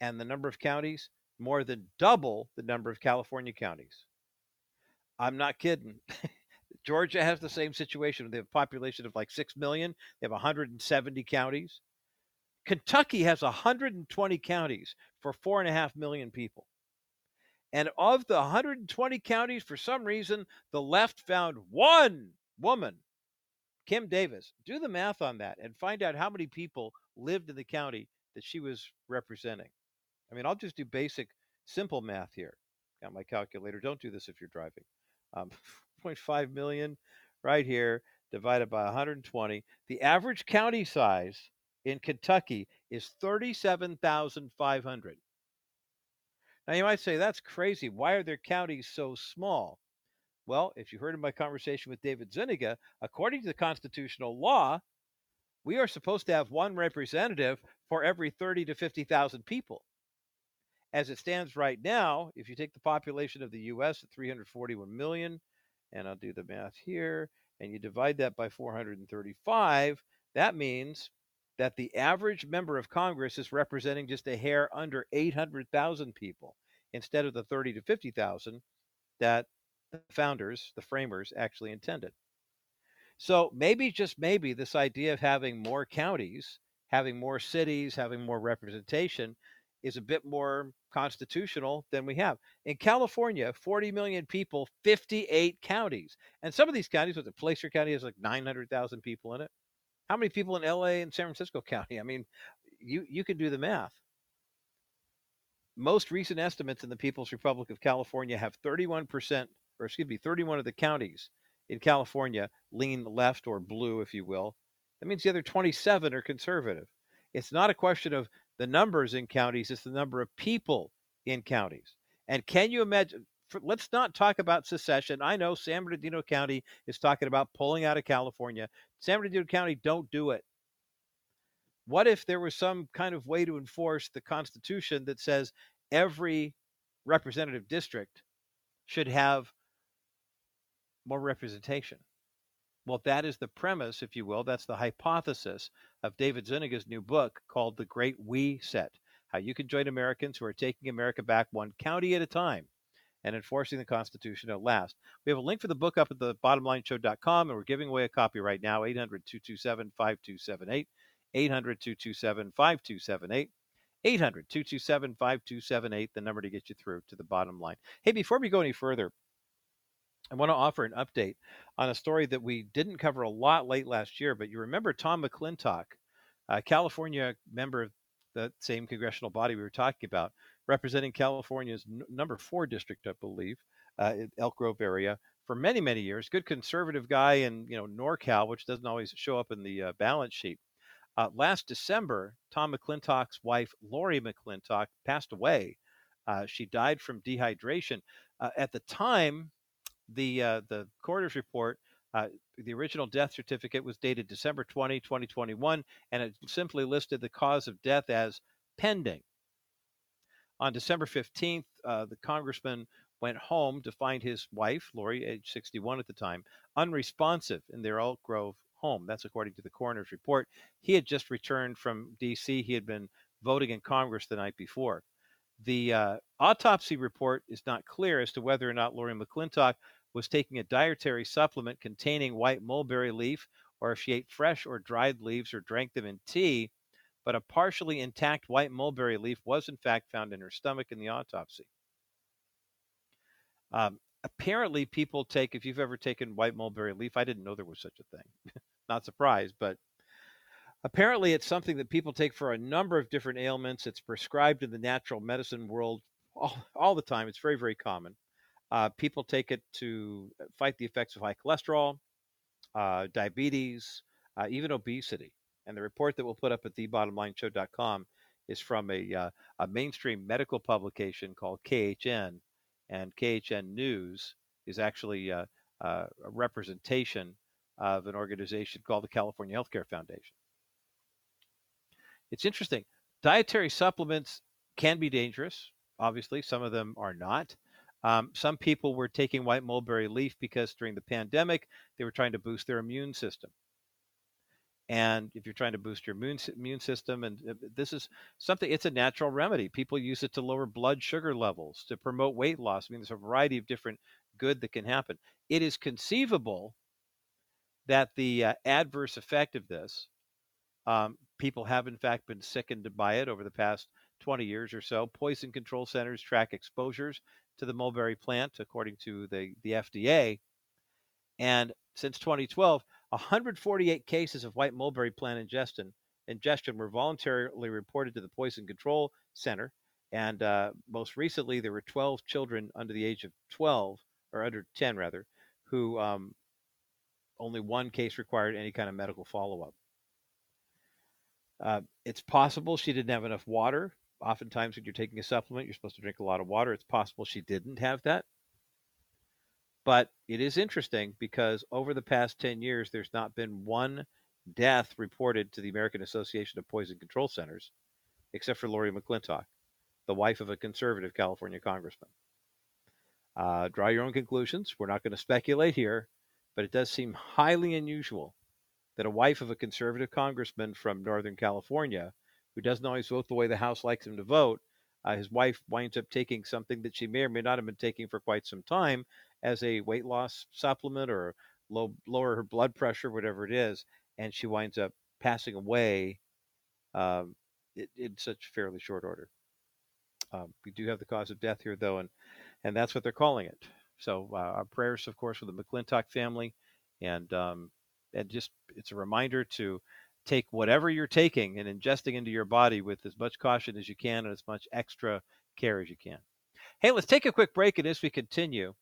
and the number of counties more than double the number of California counties? I'm not kidding. Georgia has the same situation. They have a population of like 6 million. They have 170 counties. Kentucky has 120 counties for four and a half million people. And of the 120 counties, for some reason, the left found one woman, Kim Davis. Do the math on that and find out how many people lived in the county that she was representing. I mean, I'll just do basic, simple math here. Got my calculator. Don't do this if you're driving. Um, 6.5 million right here divided by 120. The average county size in Kentucky is 37,500. Now you might say that's crazy. Why are their counties so small? Well, if you heard in my conversation with David Zuniga, according to the constitutional law, we are supposed to have one representative for every 30 to 50,000 people. As it stands right now, if you take the population of the US at 341 million, and I'll do the math here, and you divide that by 435, that means that the average member of Congress is representing just a hair under 800,000 people instead of the 30 to 50,000 that the founders, the framers, actually intended. So maybe, just maybe, this idea of having more counties, having more cities, having more representation is a bit more constitutional than we have. In California, 40 million people, 58 counties. And some of these counties, with the Placer County has like 900,000 people in it. How many people in LA and San Francisco County? I mean, you you can do the math. Most recent estimates in the People's Republic of California have 31%, or excuse me, 31 of the counties in California lean left or blue, if you will. That means the other 27 are conservative. It's not a question of the numbers in counties, it's the number of people in counties. And can you imagine? For, let's not talk about secession. I know San Bernardino County is talking about pulling out of California. San Bernardino County, don't do it. What if there was some kind of way to enforce the Constitution that says every representative district should have more representation? Well, that is the premise, if you will. That's the hypothesis of David Zuniga's new book called The Great We Set How You Can Join Americans Who Are Taking America Back One County at a Time and Enforcing the Constitution at Last. We have a link for the book up at the bottomlineshow.com, and we're giving away a copy right now 800 227 5278. 800 227 5278. 800 227 5278, the number to get you through to the bottom line. Hey, before we go any further, I want to offer an update on a story that we didn't cover a lot late last year, but you remember Tom McClintock, a California member of the same congressional body we were talking about, representing California's n- number four district, I believe, uh, Elk Grove area for many, many years. Good conservative guy in you know NorCal, which doesn't always show up in the uh, balance sheet. Uh, last December, Tom McClintock's wife, Lori McClintock, passed away. Uh, she died from dehydration. Uh, at the time, the uh, the coroner's report, uh, the original death certificate was dated December 20, 2021, and it simply listed the cause of death as pending. On December 15th, uh, the congressman went home to find his wife, Lori, age 61 at the time, unresponsive in their Elk Grove home. That's according to the coroner's report. He had just returned from D.C. He had been voting in Congress the night before. The uh, autopsy report is not clear as to whether or not Lori McClintock was taking a dietary supplement containing white mulberry leaf, or if she ate fresh or dried leaves or drank them in tea, but a partially intact white mulberry leaf was in fact found in her stomach in the autopsy. Um, apparently, people take, if you've ever taken white mulberry leaf, I didn't know there was such a thing. Not surprised, but apparently it's something that people take for a number of different ailments. It's prescribed in the natural medicine world all, all the time. It's very, very common. Uh, people take it to fight the effects of high cholesterol, uh, diabetes, uh, even obesity. And the report that we'll put up at thebottomlineshow.com is from a, uh, a mainstream medical publication called KHN. And KHN News is actually uh, uh, a representation of an organization called the California Healthcare Foundation. It's interesting. Dietary supplements can be dangerous. Obviously, some of them are not. Um, some people were taking white mulberry leaf because during the pandemic, they were trying to boost their immune system. And if you're trying to boost your immune, immune system, and uh, this is something, it's a natural remedy. People use it to lower blood sugar levels, to promote weight loss. I mean, there's a variety of different good that can happen. It is conceivable that the uh, adverse effect of this, um, people have in fact been sickened by it over the past 20 years or so. Poison control centers track exposures to the mulberry plant, according to the, the FDA. And since 2012, 148 cases of white mulberry plant ingestion, ingestion were voluntarily reported to the Poison Control Center. And uh, most recently, there were 12 children under the age of 12, or under 10 rather, who um, only one case required any kind of medical follow up. Uh, it's possible she didn't have enough water oftentimes when you're taking a supplement, you're supposed to drink a lot of water. It's possible she didn't have that. But it is interesting because over the past 10 years, there's not been one death reported to the American Association of Poison Control Centers, except for Lori McClintock, the wife of a conservative California congressman. Uh, draw your own conclusions. We're not going to speculate here, but it does seem highly unusual that a wife of a conservative congressman from Northern California who doesn't always vote the way the House likes him to vote, uh, his wife winds up taking something that she may or may not have been taking for quite some time as a weight loss supplement or low, lower her blood pressure, whatever it is, and she winds up passing away um, in, in such fairly short order. Um, we do have the cause of death here, though, and and that's what they're calling it. So uh, our prayers, of course, for the McClintock family, and um, and just it's a reminder to take whatever you're taking and ingesting into your body with as much caution as you can and as much extra care as you can. Hey, let's take a quick break, and as we continue,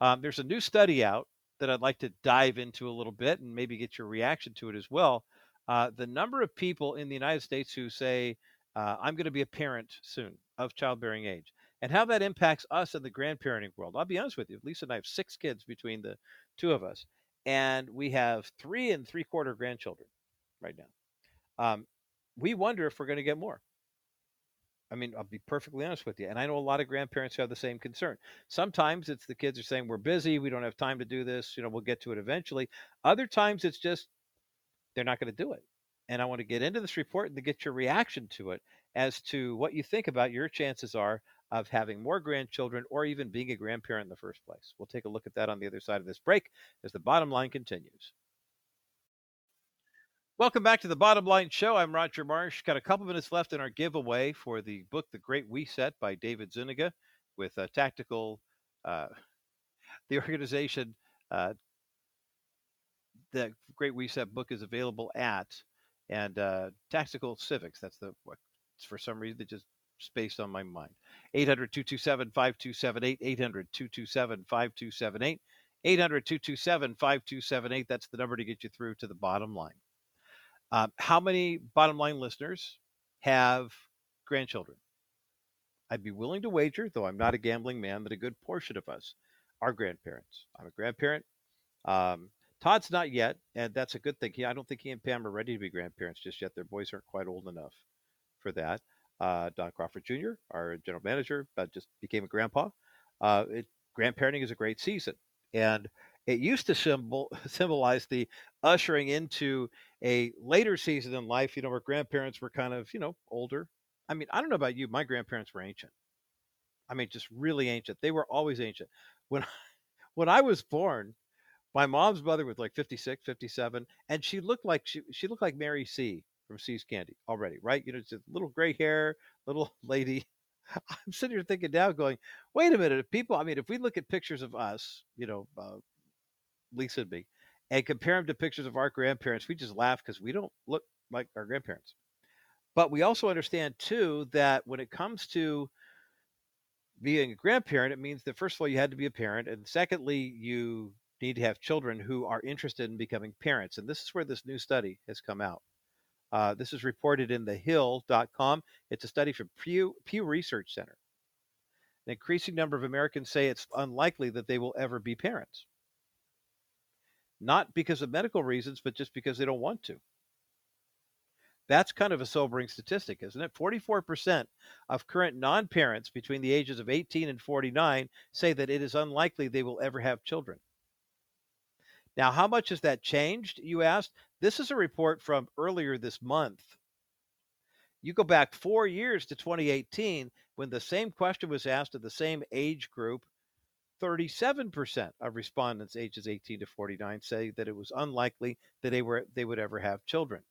um, there's a new study out that I'd like to dive into a little bit and maybe get your reaction to it as well. Uh, the number of people in the United States who say, uh, I'm going to be a parent soon of childbearing age, and how that impacts us in the grandparenting world. I'll be honest with you, Lisa and I have six kids between the two of us, and we have three and three quarter grandchildren right now. Um, we wonder if we're going to get more. I mean, I'll be perfectly honest with you. And I know a lot of grandparents who have the same concern. Sometimes it's the kids are saying, We're busy. We don't have time to do this. You know, we'll get to it eventually. Other times it's just they're not going to do it. And I want to get into this report and to get your reaction to it as to what you think about your chances are of having more grandchildren or even being a grandparent in the first place. We'll take a look at that on the other side of this break as the bottom line continues. Welcome back to the Bottom Line Show. I'm Roger Marsh. Got a couple minutes left in our giveaway for the book The Great Reset by David Zuniga with a tactical, uh, the organization, uh, the Great Reset book is available at, and uh, Tactical Civics. That's the, for some reason, it just spaced on my mind. 800 227 5278, 800 227 5278, 800 227 5278. That's the number to get you through to the bottom line. Uh, how many bottom line listeners have grandchildren? I'd be willing to wager, though I'm not a gambling man, that a good portion of us are grandparents. I'm a grandparent. Um, Todd's not yet, and that's a good thing. He, I don't think he and Pam are ready to be grandparents just yet. Their boys aren't quite old enough for that. Uh, Don Crawford Jr., our general manager, just became a grandpa. Uh, it, grandparenting is a great season, and it used to symbol symbolize the ushering into a later season in life, you know, where grandparents were kind of, you know, older. I mean, I don't know about you, my grandparents were ancient. I mean, just really ancient. They were always ancient. When when I was born, my mom's mother was like 56, 57, and she looked like she she looked like Mary See from See's Candy already, right? You know, just little gray hair, little lady. I'm sitting here thinking now, going, wait a minute. If people, I mean, if we look at pictures of us, you know, uh, Lisa and me, and compare them to pictures of our grandparents, we just laugh because we don't look like our grandparents. But we also understand too that when it comes to being a grandparent, it means that first of all you had to be a parent, and secondly you need to have children who are interested in becoming parents. And this is where this new study has come out. Uh, this is reported in thehill.com. It's a study from Pew, Pew Research Center. an increasing number of Americans say it's unlikely that they will ever be parents. Not because of medical reasons, but just because they don't want to. That's kind of a sobering statistic, isn't it? 44% of current non parents between the ages of 18 and 49 say that it is unlikely they will ever have children. Now, how much has that changed, you asked? This is a report from earlier this month. You go back four years to 2018 when the same question was asked of the same age group. 37% of respondents ages 18 to 49 say that it was unlikely that they were they would ever have children.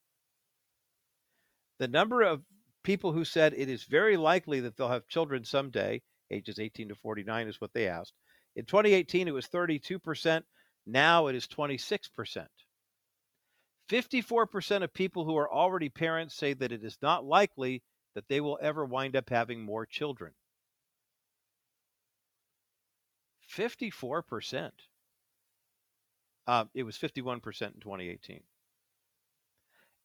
The number of people who said it is very likely that they'll have children someday, ages 18 to 49 is what they asked. In 2018, it was 32%. Now it is 26%. 54% of people who are already parents say that it is not likely that they will ever wind up having more children. 54%. Uh, it was 51% in 2018.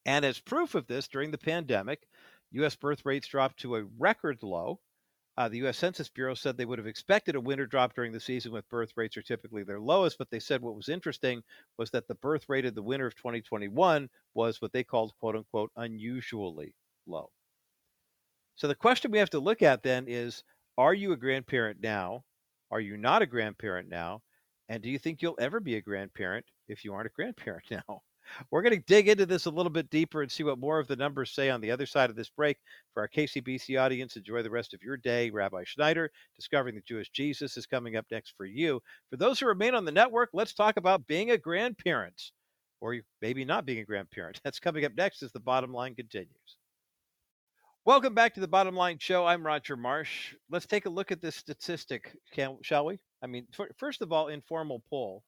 And as proof of this, during the pandemic, U.S. birth rates dropped to a record low. Uh, the U.S. Census Bureau said they would have expected a winter drop during the season with birth rates are typically their lowest, but they said what was interesting was that the birth rate of the winter of 2021 was what they called quote unquote unusually low. So the question we have to look at then is are you a grandparent now? Are you not a grandparent now? And do you think you'll ever be a grandparent if you aren't a grandparent now? We're going to dig into this a little bit deeper and see what more of the numbers say on the other side of this break. For our KCBC audience, enjoy the rest of your day. Rabbi Schneider, Discovering the Jewish Jesus, is coming up next for you. For those who remain on the network, let's talk about being a grandparent, or maybe not being a grandparent. That's coming up next as the bottom line continues. Welcome back to the Bottom Line Show. I'm Roger Marsh. Let's take a look at this statistic, can, shall we? I mean, first of all, informal poll.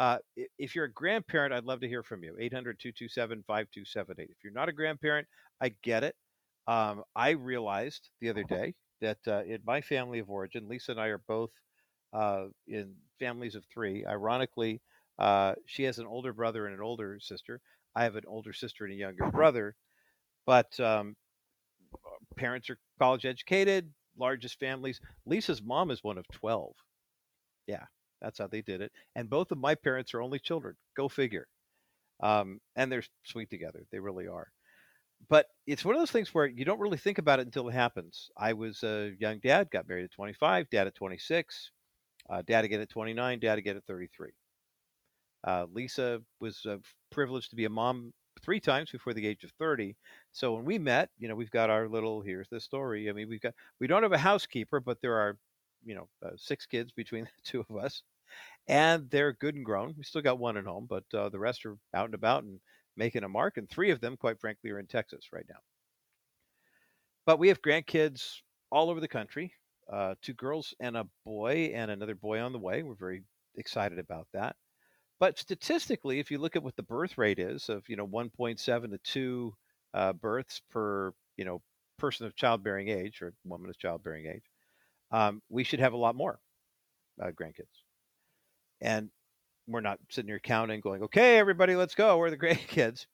Uh, if you're a grandparent, I'd love to hear from you. 800 227 5278. If you're not a grandparent, I get it. Um, I realized the other day that uh, in my family of origin, Lisa and I are both uh, in families of three. Ironically, uh, she has an older brother and an older sister. I have an older sister and a younger brother. But um, parents are college educated, largest families. Lisa's mom is one of 12. Yeah, that's how they did it. And both of my parents are only children. Go figure. Um, and they're sweet together. They really are. But it's one of those things where you don't really think about it until it happens. I was a young dad, got married at 25, dad at 26, uh, dad again at 29, dad again at 33. Uh, Lisa was uh, privileged to be a mom three times before the age of 30. So when we met, you know, we've got our little, here's the story. I mean, we've got, we don't have a housekeeper, but there are, you know, uh, six kids between the two of us and they're good and grown. We still got one at home, but uh, the rest are out and about and making a mark. And three of them, quite frankly, are in Texas right now. But we have grandkids all over the country uh, two girls and a boy, and another boy on the way. We're very excited about that. But statistically, if you look at what the birth rate is of you know 1.7 to 2 uh, births per you know person of childbearing age or woman of childbearing age, um, we should have a lot more uh, grandkids. And we're not sitting here counting, going, "Okay, everybody, let's go. We're the grandkids."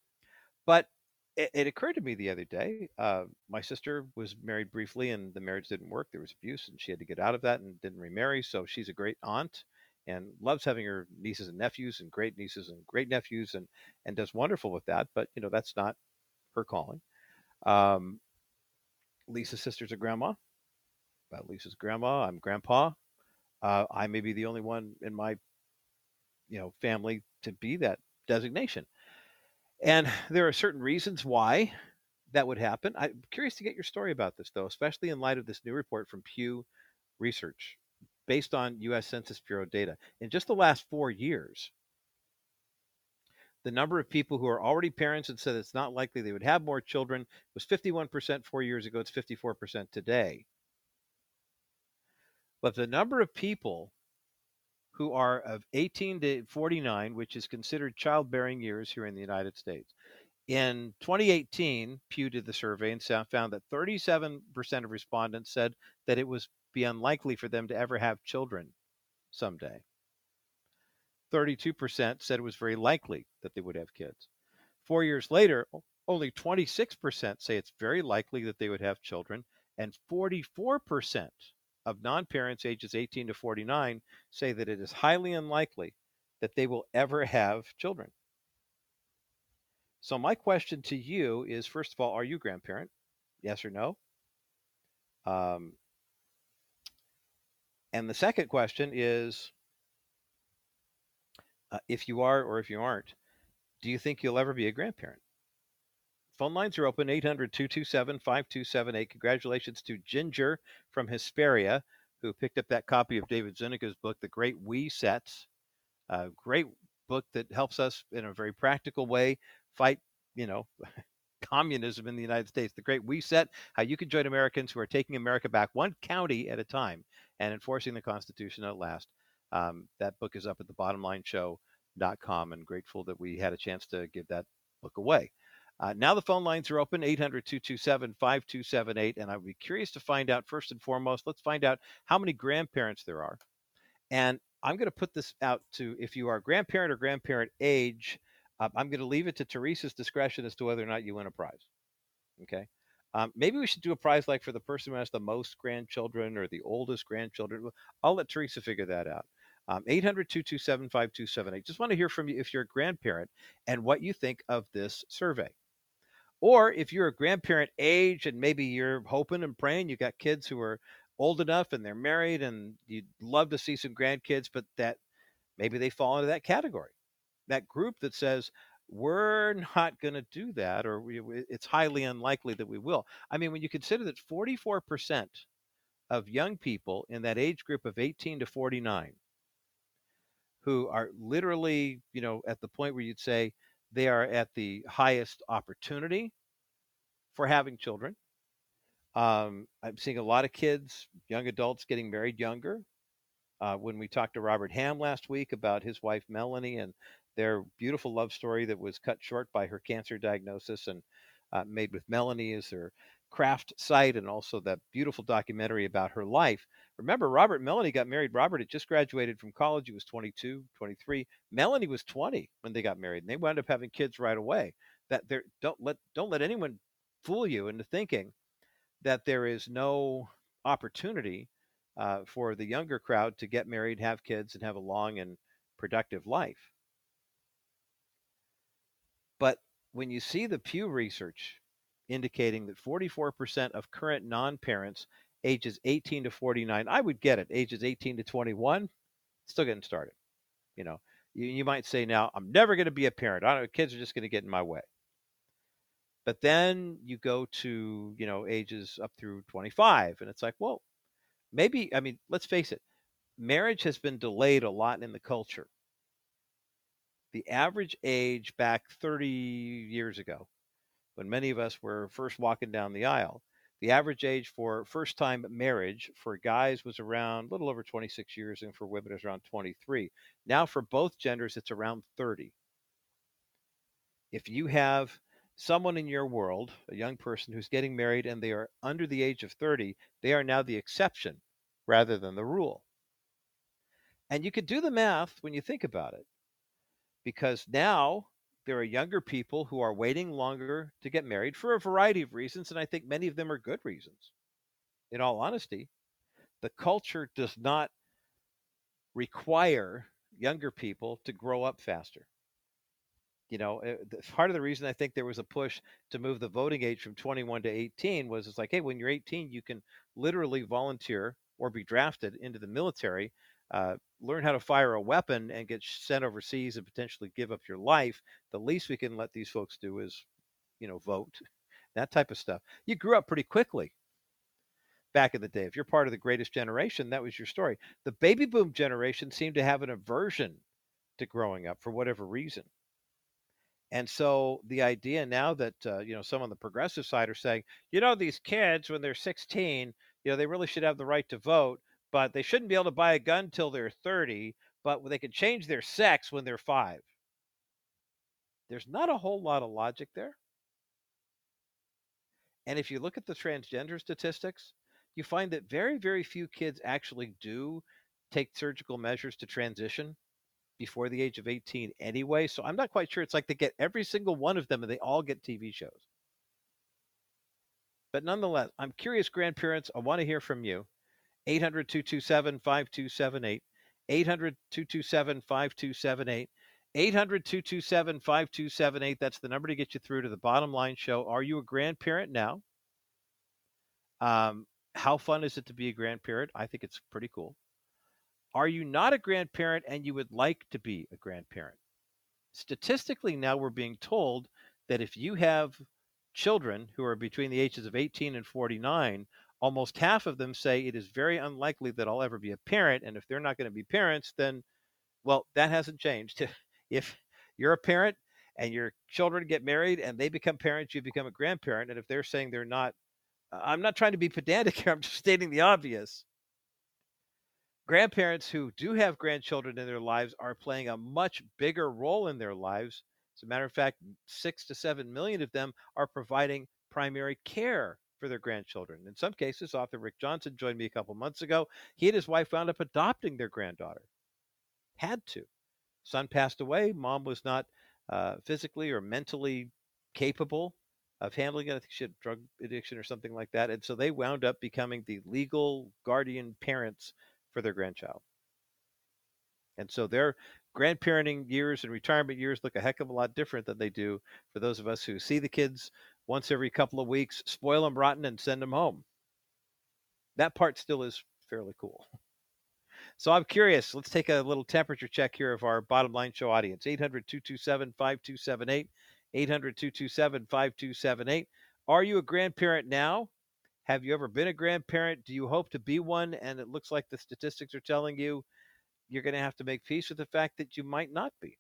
But it, it occurred to me the other day. Uh, my sister was married briefly, and the marriage didn't work. There was abuse, and she had to get out of that and didn't remarry. So she's a great aunt and loves having her nieces and nephews and great nieces and great nephews and and does wonderful with that but you know that's not her calling um, lisa's sister's a grandma uh, lisa's grandma i'm grandpa uh, i may be the only one in my you know family to be that designation and there are certain reasons why that would happen i'm curious to get your story about this though especially in light of this new report from pew research based on US Census Bureau data. In just the last four years, the number of people who are already parents and said it's not likely they would have more children was 51% four years ago. It's 54% today. But the number of people who are of 18 to 49, which is considered childbearing years here in the United States. In 2018, Pew did the survey and found that 37% of respondents said that it was be unlikely for them to ever have children someday. 32% said it was very likely that they would have kids. Four years later, only 26% say it's very likely that they would have children, and 44% of non parents ages 18 to 49 say that it is highly unlikely that they will ever have children. So, my question to you is first of all, are you a grandparent? Yes or no? Um, and the second question is uh, if you are or if you aren't, do you think you'll ever be a grandparent? Phone lines are open 800 227 5278. Congratulations to Ginger from Hesperia, who picked up that copy of David Zuniga's book, The Great We Sets. A great book that helps us in a very practical way fight, you know, communism in the United States. The Great We Set, how you can join Americans who are taking America back one county at a time and enforcing the Constitution at last. Um, that book is up at the bottomlineshow.com and grateful that we had a chance to give that book away. Uh, now the phone lines are open 800 227 5278. And I would be curious to find out, first and foremost, let's find out how many grandparents there are. And I'm going to put this out to if you are grandparent or grandparent age, uh, I'm going to leave it to Teresa's discretion as to whether or not you win a prize. Okay. Um, maybe we should do a prize like for the person who has the most grandchildren or the oldest grandchildren. I'll let Teresa figure that out. Um, 800 227 5278. Just want to hear from you if you're a grandparent and what you think of this survey. Or if you're a grandparent age and maybe you're hoping and praying you've got kids who are old enough and they're married and you'd love to see some grandkids, but that maybe they fall into that category, that group that says, we're not going to do that, or we, it's highly unlikely that we will. I mean, when you consider that 44% of young people in that age group of 18 to 49 who are literally, you know, at the point where you'd say, they are at the highest opportunity for having children. Um, I'm seeing a lot of kids, young adults getting married younger. Uh, when we talked to Robert Ham last week about his wife Melanie and their beautiful love story that was cut short by her cancer diagnosis and uh, made with Melanie as her craft site and also that beautiful documentary about her life. Remember, Robert Melanie got married. Robert had just graduated from college. He was 22, 23. Melanie was 20 when they got married, and they wound up having kids right away. That there don't let don't let anyone fool you into thinking that there is no opportunity uh, for the younger crowd to get married, have kids, and have a long and productive life. But when you see the Pew research indicating that 44% of current non parents ages 18 to 49, I would get it. Ages 18 to 21, still getting started. You know, you, you might say now, I'm never going to be a parent. I don't, kids are just going to get in my way. But then you go to, you know, ages up through 25, and it's like, well, maybe, I mean, let's face it, marriage has been delayed a lot in the culture. The average age back 30 years ago when many of us were first walking down the aisle. The average age for first time marriage for guys was around a little over 26 years, and for women, was around 23. Now, for both genders, it's around 30. If you have someone in your world, a young person who's getting married and they are under the age of 30, they are now the exception rather than the rule. And you could do the math when you think about it, because now there are younger people who are waiting longer to get married for a variety of reasons, and I think many of them are good reasons. In all honesty, the culture does not require younger people to grow up faster. You know, eh, part of the reason I think there was a push to move the voting age from 21 to 18 was it's like, hey, when you're 18, you can literally volunteer or be drafted into the military uh, learn how to fire a weapon and get sent overseas and potentially give up your life, the least we can let these folks do is, you know, vote, that type of stuff. You grew up pretty quickly back in the day. If you're part of the greatest generation, that was your story. The baby boom generation seemed to have an aversion to growing up for whatever reason. And so the idea now that uh, you know some on the progressive side are saying, you know, these kids when they're 16, you know, they really should have the right to vote but they shouldn't be able to buy a gun till they're 30, but they can change their sex when they're five. There's not a whole lot of logic there. And if you look at the transgender statistics, you find that very, very few kids actually do take surgical measures to transition before the age of 18 anyway. So I'm not quite sure. It's like they get every single one of them and they all get TV shows. But nonetheless, I'm curious, grandparents, I want to hear from you 800 227 5278. 800 227 5278. 800 227 5278. That's the number to get you through to the bottom line show. Are you a grandparent now? Um, how fun is it to be a grandparent? I think it's pretty cool. Are you not a grandparent and you would like to be a grandparent? Statistically, now we're being told that if you have children who are between the ages of 18 and 49, almost half of them say it is very unlikely that I'll ever be a parent. And if they're not going to be parents, then, well, that hasn't changed. if you're a parent and your children get married and they become parents, you become a grandparent. And if they're saying they're not, I'm not trying to be pedantic here, I'm just stating the obvious. Grandparents who do have grandchildren in their lives are playing a much bigger role in their lives. As a matter of fact, six to seven million of them are providing primary care for their grandchildren. In some cases, author Rick Johnson joined me a couple months ago. He and his wife wound up adopting their granddaughter. Had to. Son passed away. Mom was not uh, physically or mentally capable of handling it. I think she had drug addiction or something like that. And so they wound up becoming the legal guardian parents for their grandchild. And so their grandparenting years and retirement years look a heck of a lot different than they do for those of us who see the kids once every couple of weeks, spoil them rotten, and send them home. That part still is fairly cool. So I'm curious. Let's take a little temperature check here of our bottom line show audience 800 227 5278. 800 227 5278. Are you a grandparent now? Have you ever been a grandparent? Do you hope to be one? And it looks like the statistics are telling you you're going to have to make peace with the fact that you might not be.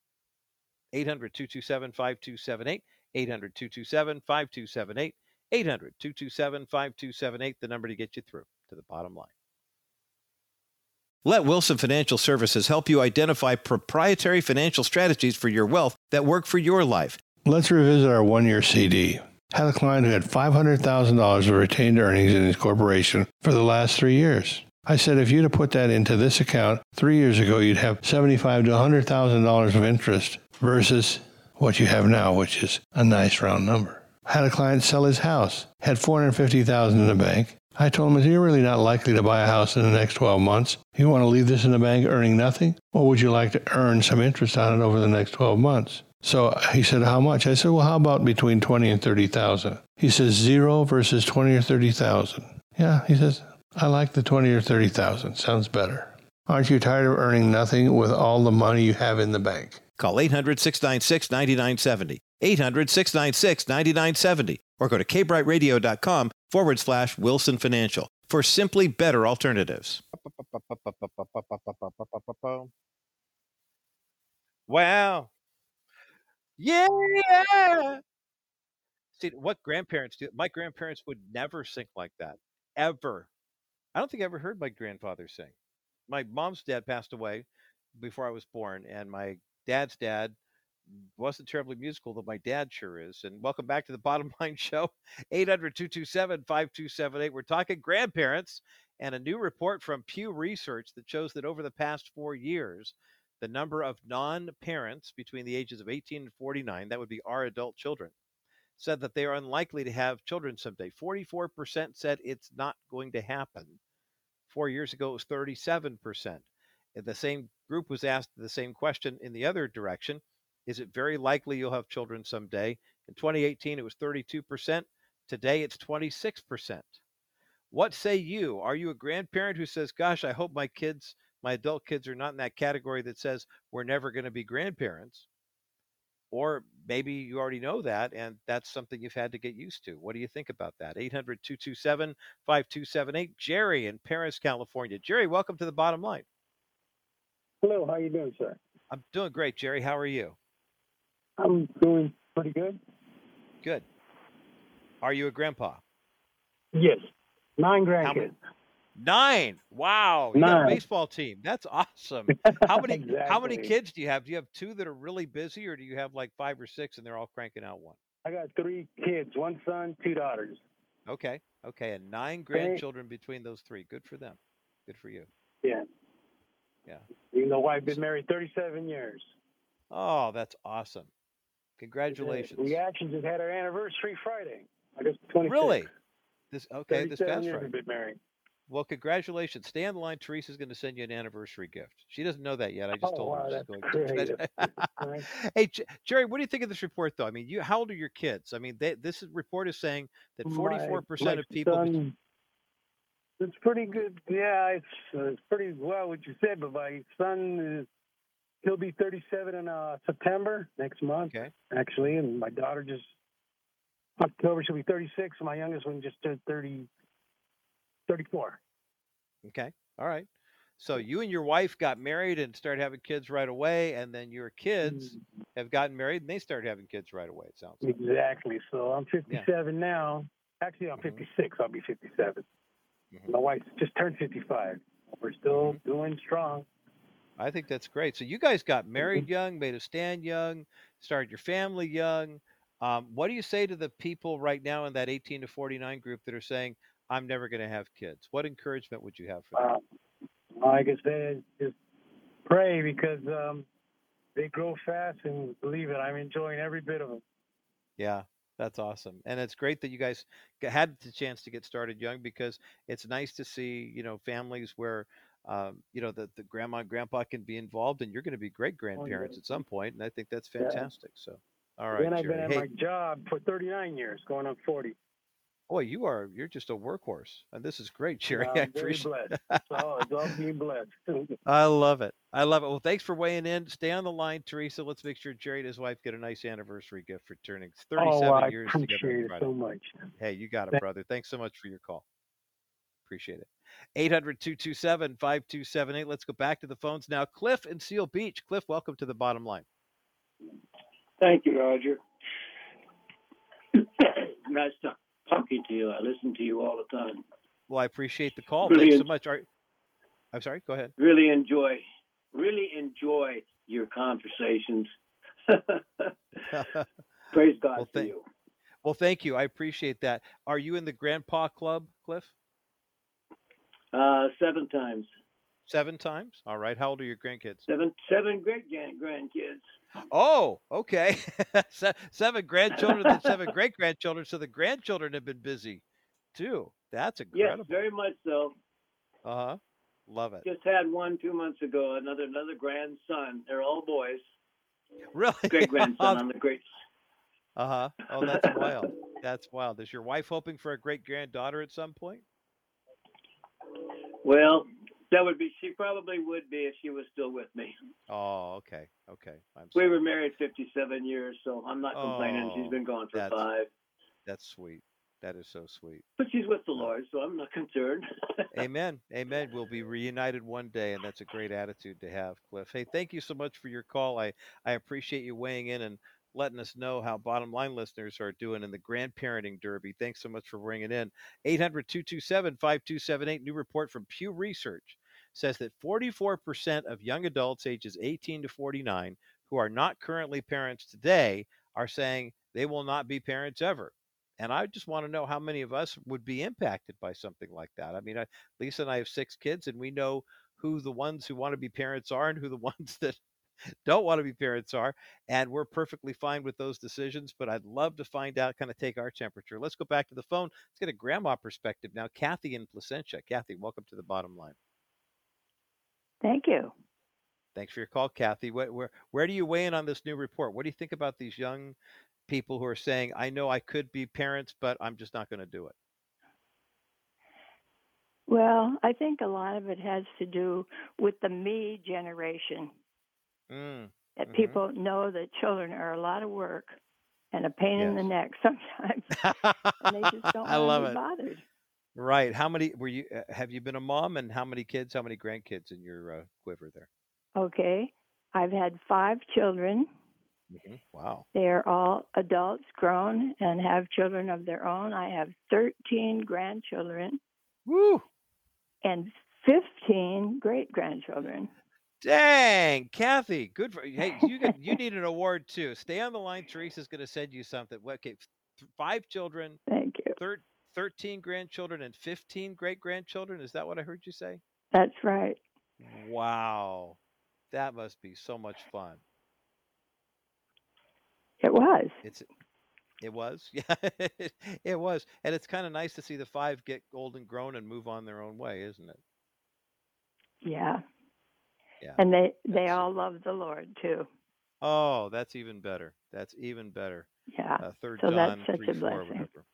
800 227 5278. 800 227 5278. 800 227 5278, the number to get you through to the bottom line. Let Wilson Financial Services help you identify proprietary financial strategies for your wealth that work for your life. Let's revisit our one year CD. Had a client who had $500,000 of retained earnings in his corporation for the last three years. I said, if you'd have put that into this account three years ago, you'd have 75 to $100,000 of interest versus what you have now, which is a nice round number. Had a client sell his house, had 450,000 in the bank, I told him, You're really not likely to buy a house in the next 12 months. You want to leave this in the bank earning nothing? Or would you like to earn some interest on it over the next 12 months? So he said, How much? I said, Well, how about between 20 and 30,000? He says, Zero versus 20 or 30,000. Yeah, he says, I like the 20 or 30,000. Sounds better. Aren't you tired of earning nothing with all the money you have in the bank? Call 800 696 9970. 800 696 9970 or go to kbrightradio.com forward slash Wilson Financial for simply better alternatives. Wow. Yeah. See, what grandparents do, my grandparents would never sing like that, ever. I don't think I ever heard my grandfather sing. My mom's dad passed away before I was born, and my dad's dad wasn't terribly musical, though my dad sure is. And welcome back to the Bottom Line Show, 800 227 5278. We're talking grandparents and a new report from Pew Research that shows that over the past four years, the number of non parents between the ages of 18 and 49, that would be our adult children, said that they are unlikely to have children someday. 44% said it's not going to happen. Four years ago, it was 37%. At the same group was asked the same question in the other direction is it very likely you'll have children someday? In 2018, it was 32%. Today, it's 26%. What say you? Are you a grandparent who says, Gosh, I hope my kids, my adult kids, are not in that category that says we're never going to be grandparents? Or maybe you already know that and that's something you've had to get used to. What do you think about that? 800 227 5278. Jerry in Perris, California. Jerry, welcome to the bottom line. Hello, how are you doing, sir? I'm doing great, Jerry. How are you? I'm doing pretty good. Good. Are you a grandpa? Yes. Nine grandkids. Nine. Wow. You got a baseball team. That's awesome. How many exactly. how many kids do you have? Do you have two that are really busy or do you have like five or six and they're all cranking out one? I got three kids, one son, two daughters. Okay. Okay. And nine grandchildren between those three. Good for them. Good for you. Yeah. Yeah. Even though I've been married thirty seven years. Oh, that's awesome. Congratulations. We actually just had our anniversary Friday, August 26th. Really? This okay? This past Friday. Been married. Well, congratulations. Stay on the line. Teresa's going to send you an anniversary gift. She doesn't know that yet. I just Oh, told wow, her. she's going to. Hey, J- Jerry, what do you think of this report, though? I mean, you how old are your kids? I mean, they, this report is saying that 44% my of people. son- it's pretty good. Yeah, it's uh, it's pretty well what you said. But my son is he'll be 37 in uh, September next month, Okay. actually, and my daughter just October she'll be 36. And my youngest one just turned 30, 34. Okay. All right. So you and your wife got married and started having kids right away, and then your kids have gotten married and they started having kids right away. It sounds like. Exactly. So I'm 57 now. Actually, I'm Mhm. 56. I'll be 57. Mhm. My wife just turned 55. We're still Mm-hmm. doing strong. I think that's great. So you guys got married young, made a stand young, started your family young. Um, what do you say to the people right now in that 18 to 49 group that are saying, "I'm never going to have kids"? What encouragement would you have for them? Uh, like I said, just pray because um, they grow fast and believe it. I'm enjoying every bit of them. Yeah, that's awesome, and it's great that you guys had the chance to get started young because it's nice to see you know families where um, you know the, the grandma and grandpa can be involved, and you're going to be great grandparents at some point, and I think that's Oh, Yeah. fantastic. So, all right, then I've been Jerry. at Hey, my job for 39 years, going on 40. boy, you are you're just a workhorse, and this is great, Jerry. I'm I very appreciate. blessed. So it's all being blessed. I love it. I love it. Well, thanks for weighing in. Stay on the line, Teresa. Let's make sure Jerry and his wife get a nice anniversary gift for turning 37 oh, I years together. appreciate on it so much. Hey, you got it, Thank- brother. Thanks so much for your call. Appreciate it. 800 227 5278. Let's go back to the phones now. Cliff in Seal Beach. Cliff, welcome to the bottom line. Thank you, Roger. nice to- talking to you. I listen to you all the time. Well, I appreciate the call. Really Thanks so much. Are, I'm sorry, go ahead. Really enjoy, really enjoy your conversations. Praise God Well, for thank- you. well, thank you. I appreciate that. Are you in the Grandpa Club, Cliff? Uh, seven times, Seven times? All right. How old are your grandkids? seven, seven great grandkids. Oh, okay. Se- seven grandchildren and seven great grandchildren. So the grandchildren have been busy too. That's incredible. Yes, very much so. Uh huh. Love it. Just had one two months ago. Another another grandson. They're all boys. Really? Great grandson. I'm the great. uh huh. Oh, that's wild. That's wild. Is your wife hoping for a great granddaughter at some point? Well, that would be. She probably would be if she was still with me. Oh, okay. Okay. I'm We sorry. were married 57 years, so I'm not complaining. Oh, she's been gone for that's- five. That's sweet. That is so sweet. But she's with the uh, Lord, so I'm not concerned. Amen. Amen. We'll be reunited one day, and that's a great attitude to have, Cliff. Hey, thank you so much for your call. I, I appreciate you weighing in and letting us know how bottom line listeners are doing in the grandparenting derby. Thanks so much for bringing in 800 227 5278. New report from Pew Research says that 44% of young adults ages 18 to 49 who are not currently parents today are saying they will not be parents ever. And I just want to know how many of us would be impacted by something like that. I mean, I, Lisa and I have six kids, and we know who the ones who want to be parents are and who the ones that don't want to be parents are. And we're perfectly fine with those decisions. But I'd love to find out, kind of take our temperature. Let's go back to the phone. Let's get a grandma perspective now. Kathy in Placentia. Kathy, welcome to the bottom line. Thank you. Thanks for your call, Kathy. Where, where, where do you weigh in on this new report? What do you think about these young people who are saying, I know I could be parents, but I'm just not going to do it? Well, I think a lot of it has to do with the me generation. Mm, That Mhm. people know that children are a lot of work and a pain in the neck sometimes, and they just don't I want love to be it. bothered. Right. How many were you? Uh, have you been a mom, and how many kids? How many grandkids in your uh, quiver there? Okay, I've had five children. Hmm Wow. They are all adults, grown, and have children of their own. I have 13 grandchildren Woo! and 15 great grandchildren. Dang, Kathy, good for Hey, you get, you need an award too. Stay on the line. Teresa's going to send you something. Okay, five children, Thank you. thir- 13 grandchildren, and 15 great grandchildren. Is that what I heard you say? That's right. Wow, that must be so much fun. It was. It's It was, yeah, it was, and it's kind of nice to see the five get old and grown and move on their own way, isn't it? Yeah. Yeah. And they they all love the Lord too. oh, that's even better. That's even better. Yeah. Uh, Third So that's such three a four, blessing. whatever.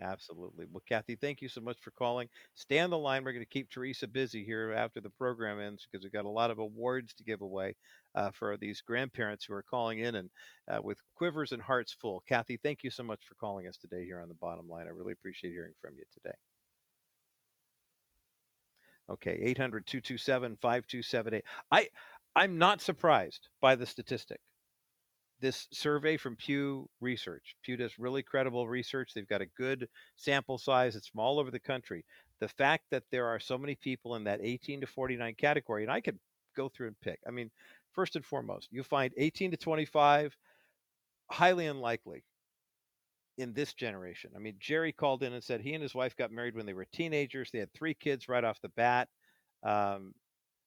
Absolutely. Well, Kathy, thank you so much for calling. Stay on the line. We're going to keep Teresa busy here after the program ends because we've got a lot of awards to give away uh, for these grandparents who are calling in and uh, with quivers and hearts full. Kathy, thank you so much for calling us today here on the bottom line. I really appreciate hearing from you today. Okay, 800 227 5278. I, I'm not surprised by the statistic this survey from Pew Research. Pew does really credible research. They've got a good sample size. It's from all over the country. The fact that there are so many people in that 18 to 49 category, and I could go through and pick. I mean, first and foremost, you find 18 to 25 highly unlikely in this generation. I mean, Jerry called in and said he and his wife got married when they were teenagers. They had three kids right off the bat. Um,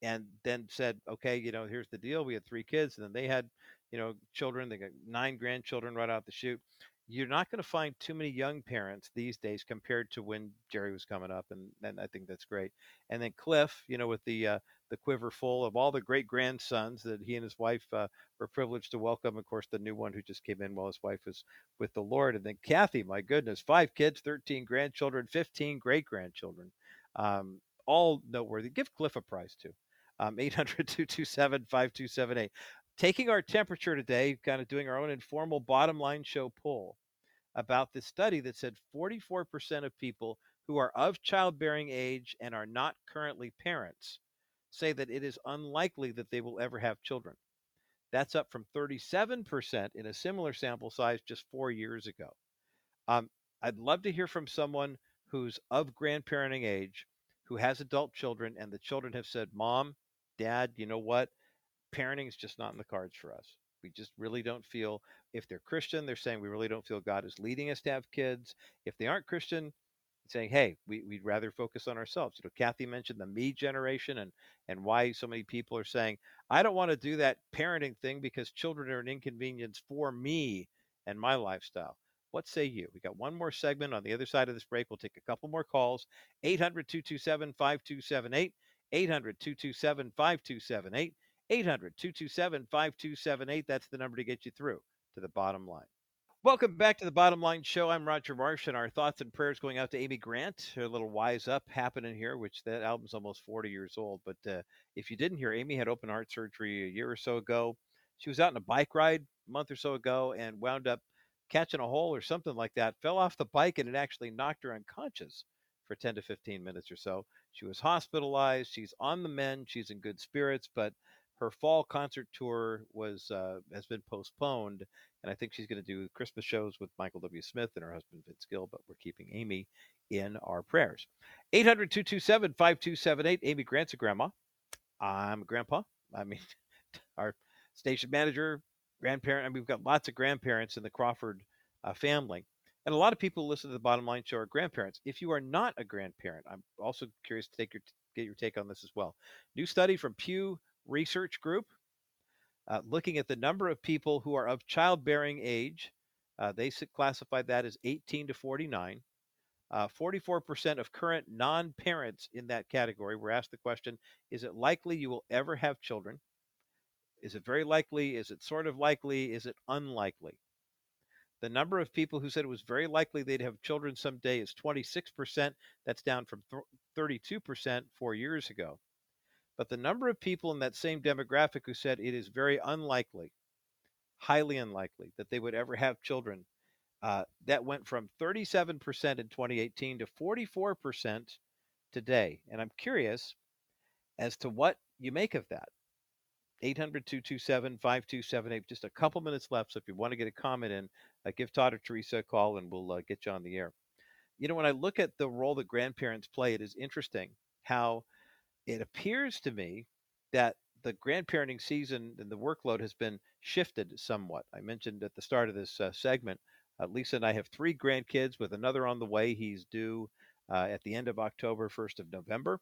and then said, okay, you know, here's the deal. We had three kids, and then they had, you know, children. They got nine grandchildren right out the chute. You're not going to find too many young parents these days compared to when Jerry was coming up, and, and I think that's great. And then Cliff, you know, with the uh, the quiver full of all the great grandsons that he and his wife uh, were privileged to welcome. Of course, the new one who just came in while his wife was with the Lord, and then Kathy, my goodness, five kids, thirteen grandchildren, fifteen great grandchildren, um, all noteworthy. Give Cliff a prize too um, 800 227 5278. Taking our temperature today, kind of doing our own informal bottom line show poll about this study that said 44% of people who are of childbearing age and are not currently parents say that it is unlikely that they will ever have children. That's up from 37% in a similar sample size just four years ago. Um, I'd love to hear from someone who's of grandparenting age, who has adult children, and the children have said, Mom, Dad, you know what? Parenting is just not in the cards for us. We just really don't feel, if they're Christian, they're saying we really don't feel God is leading us to have kids. If they aren't Christian, saying, hey, we, we'd rather focus on ourselves. You know, Kathy mentioned the me generation and and why so many people are saying, I don't want to do that parenting thing because children are an inconvenience for me and my lifestyle. What say you? We got one more segment on the other side of this break. We'll take a couple more calls. 800 227 5278. 800 227 5278. 800 227 5278. That's the number to get you through to the bottom line. Welcome back to the Bottom Line Show. I'm Roger Marsh, and our thoughts and prayers going out to Amy Grant. A little wise up happening here, which that album's almost 40 years old. But uh, if you didn't hear, Amy had open heart surgery a year or so ago. She was out on a bike ride a month or so ago and wound up catching a hole or something like that. Fell off the bike and it actually knocked her unconscious for 10 to 15 minutes or so. She was hospitalized. She's on the mend. She's in good spirits, but her fall concert tour was uh, has been postponed, and I think she's going to do Christmas shows with Michael W. Smith and her husband Vince Gill. But we're keeping Amy in our prayers. 800 227 5278. Amy Grant's a grandma. I'm a grandpa. I mean, our station manager, grandparent. I mean, we've got lots of grandparents in the Crawford uh, family. And a lot of people listen to the Bottom Line Show are grandparents. If you are not a grandparent, I'm also curious to take your get your take on this as well. New study from Pew Research Group uh, looking at the number of people who are of childbearing age. Uh, they classified that as 18 to 49. Uh, 44% of current non parents in that category were asked the question Is it likely you will ever have children? Is it very likely? Is it sort of likely? Is it unlikely? The number of people who said it was very likely they'd have children someday is 26%. That's down from 32% four years ago. But the number of people in that same demographic who said it is very unlikely, highly unlikely, that they would ever have children, uh, that went from 37% in 2018 to 44% today. And I'm curious as to what you make of that. 800 227 5278. Just a couple minutes left. So if you want to get a comment in, uh, give Todd or Teresa a call and we'll uh, get you on the air. You know, when I look at the role that grandparents play, it is interesting how it appears to me that the grandparenting season and the workload has been shifted somewhat. I mentioned at the start of this uh, segment, uh, Lisa and I have three grandkids with another on the way. He's due uh, at the end of October, 1st of November.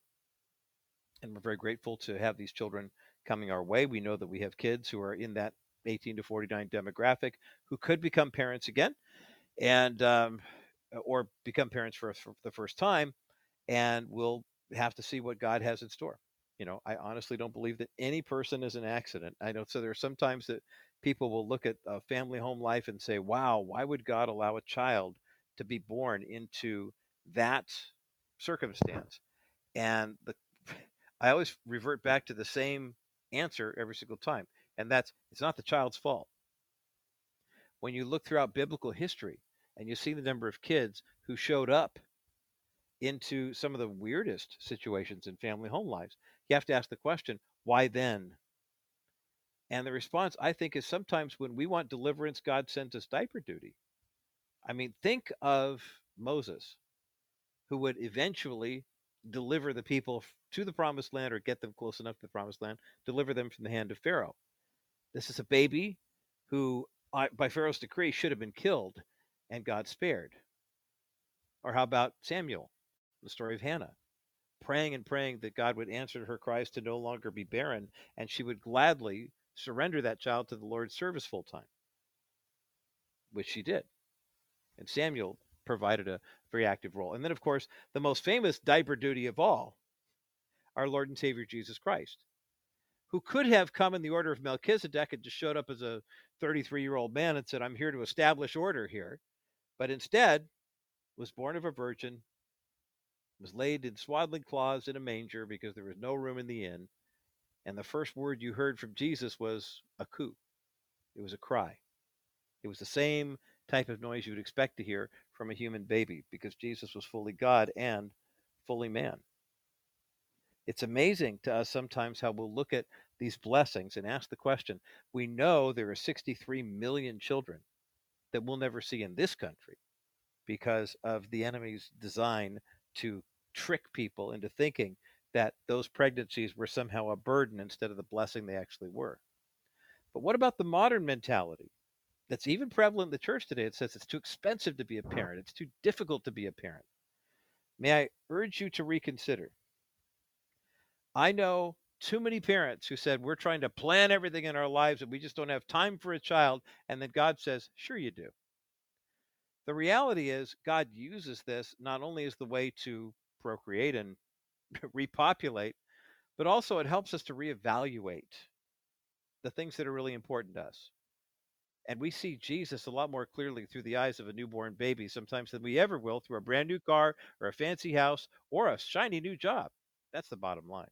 And we're very grateful to have these children coming our way. We know that we have kids who are in that 18 to 49 demographic who could become parents again. and um, or become parents for, for the first time, and we'll have to see what God has in store. You know, I honestly don't believe that any person is an accident. I know so there are sometimes that people will look at a family home life and say, "Wow, why would God allow a child to be born into that circumstance?" And the I always revert back to the same answer every single time, and that's it's not the child's fault. When you look throughout biblical history and you see the number of kids who showed up into some of the weirdest situations in family home lives, you have to ask the question, why then? And the response, I think, is sometimes when we want deliverance, God sends us diaper duty. I mean, think of Moses, who would eventually deliver the people to the promised land or get them close enough to the promised land, deliver them from the hand of Pharaoh. This is a baby who, uh, by Pharaoh's decree, should have been killed, and God spared. Or how about Samuel, the story of Hannah, praying and praying that God would answer her cries to no longer be barren, and she would gladly surrender that child to the Lord's service full time, which she did. And Samuel provided a very active role. And then, of course, the most famous diaper duty of all, our Lord and Savior Jesus Christ, who could have come in the order of Melchizedek and just showed up as a 33 year old man and said, I'm here to establish order here, but instead was born of a virgin, was laid in swaddling cloths in a manger because there was no room in the inn. And the first word you heard from Jesus was a coo. It was a cry. It was the same type of noise you would expect to hear from a human baby because Jesus was fully God and fully man. It's amazing to us sometimes how we'll look at these blessings and ask the question we know there are 63 million children that we'll never see in this country because of the enemy's design to trick people into thinking that those pregnancies were somehow a burden instead of the blessing they actually were. But what about the modern mentality that's even prevalent in the church today? It says it's too expensive to be a parent, it's too difficult to be a parent. May I urge you to reconsider? I know too many parents who said, We're trying to plan everything in our lives and we just don't have time for a child. And then God says, Sure, you do. The reality is, God uses this not only as the way to procreate and repopulate, but also it helps us to reevaluate the things that are really important to us. And we see Jesus a lot more clearly through the eyes of a newborn baby sometimes than we ever will through a brand new car or a fancy house or a shiny new job. That's the bottom line.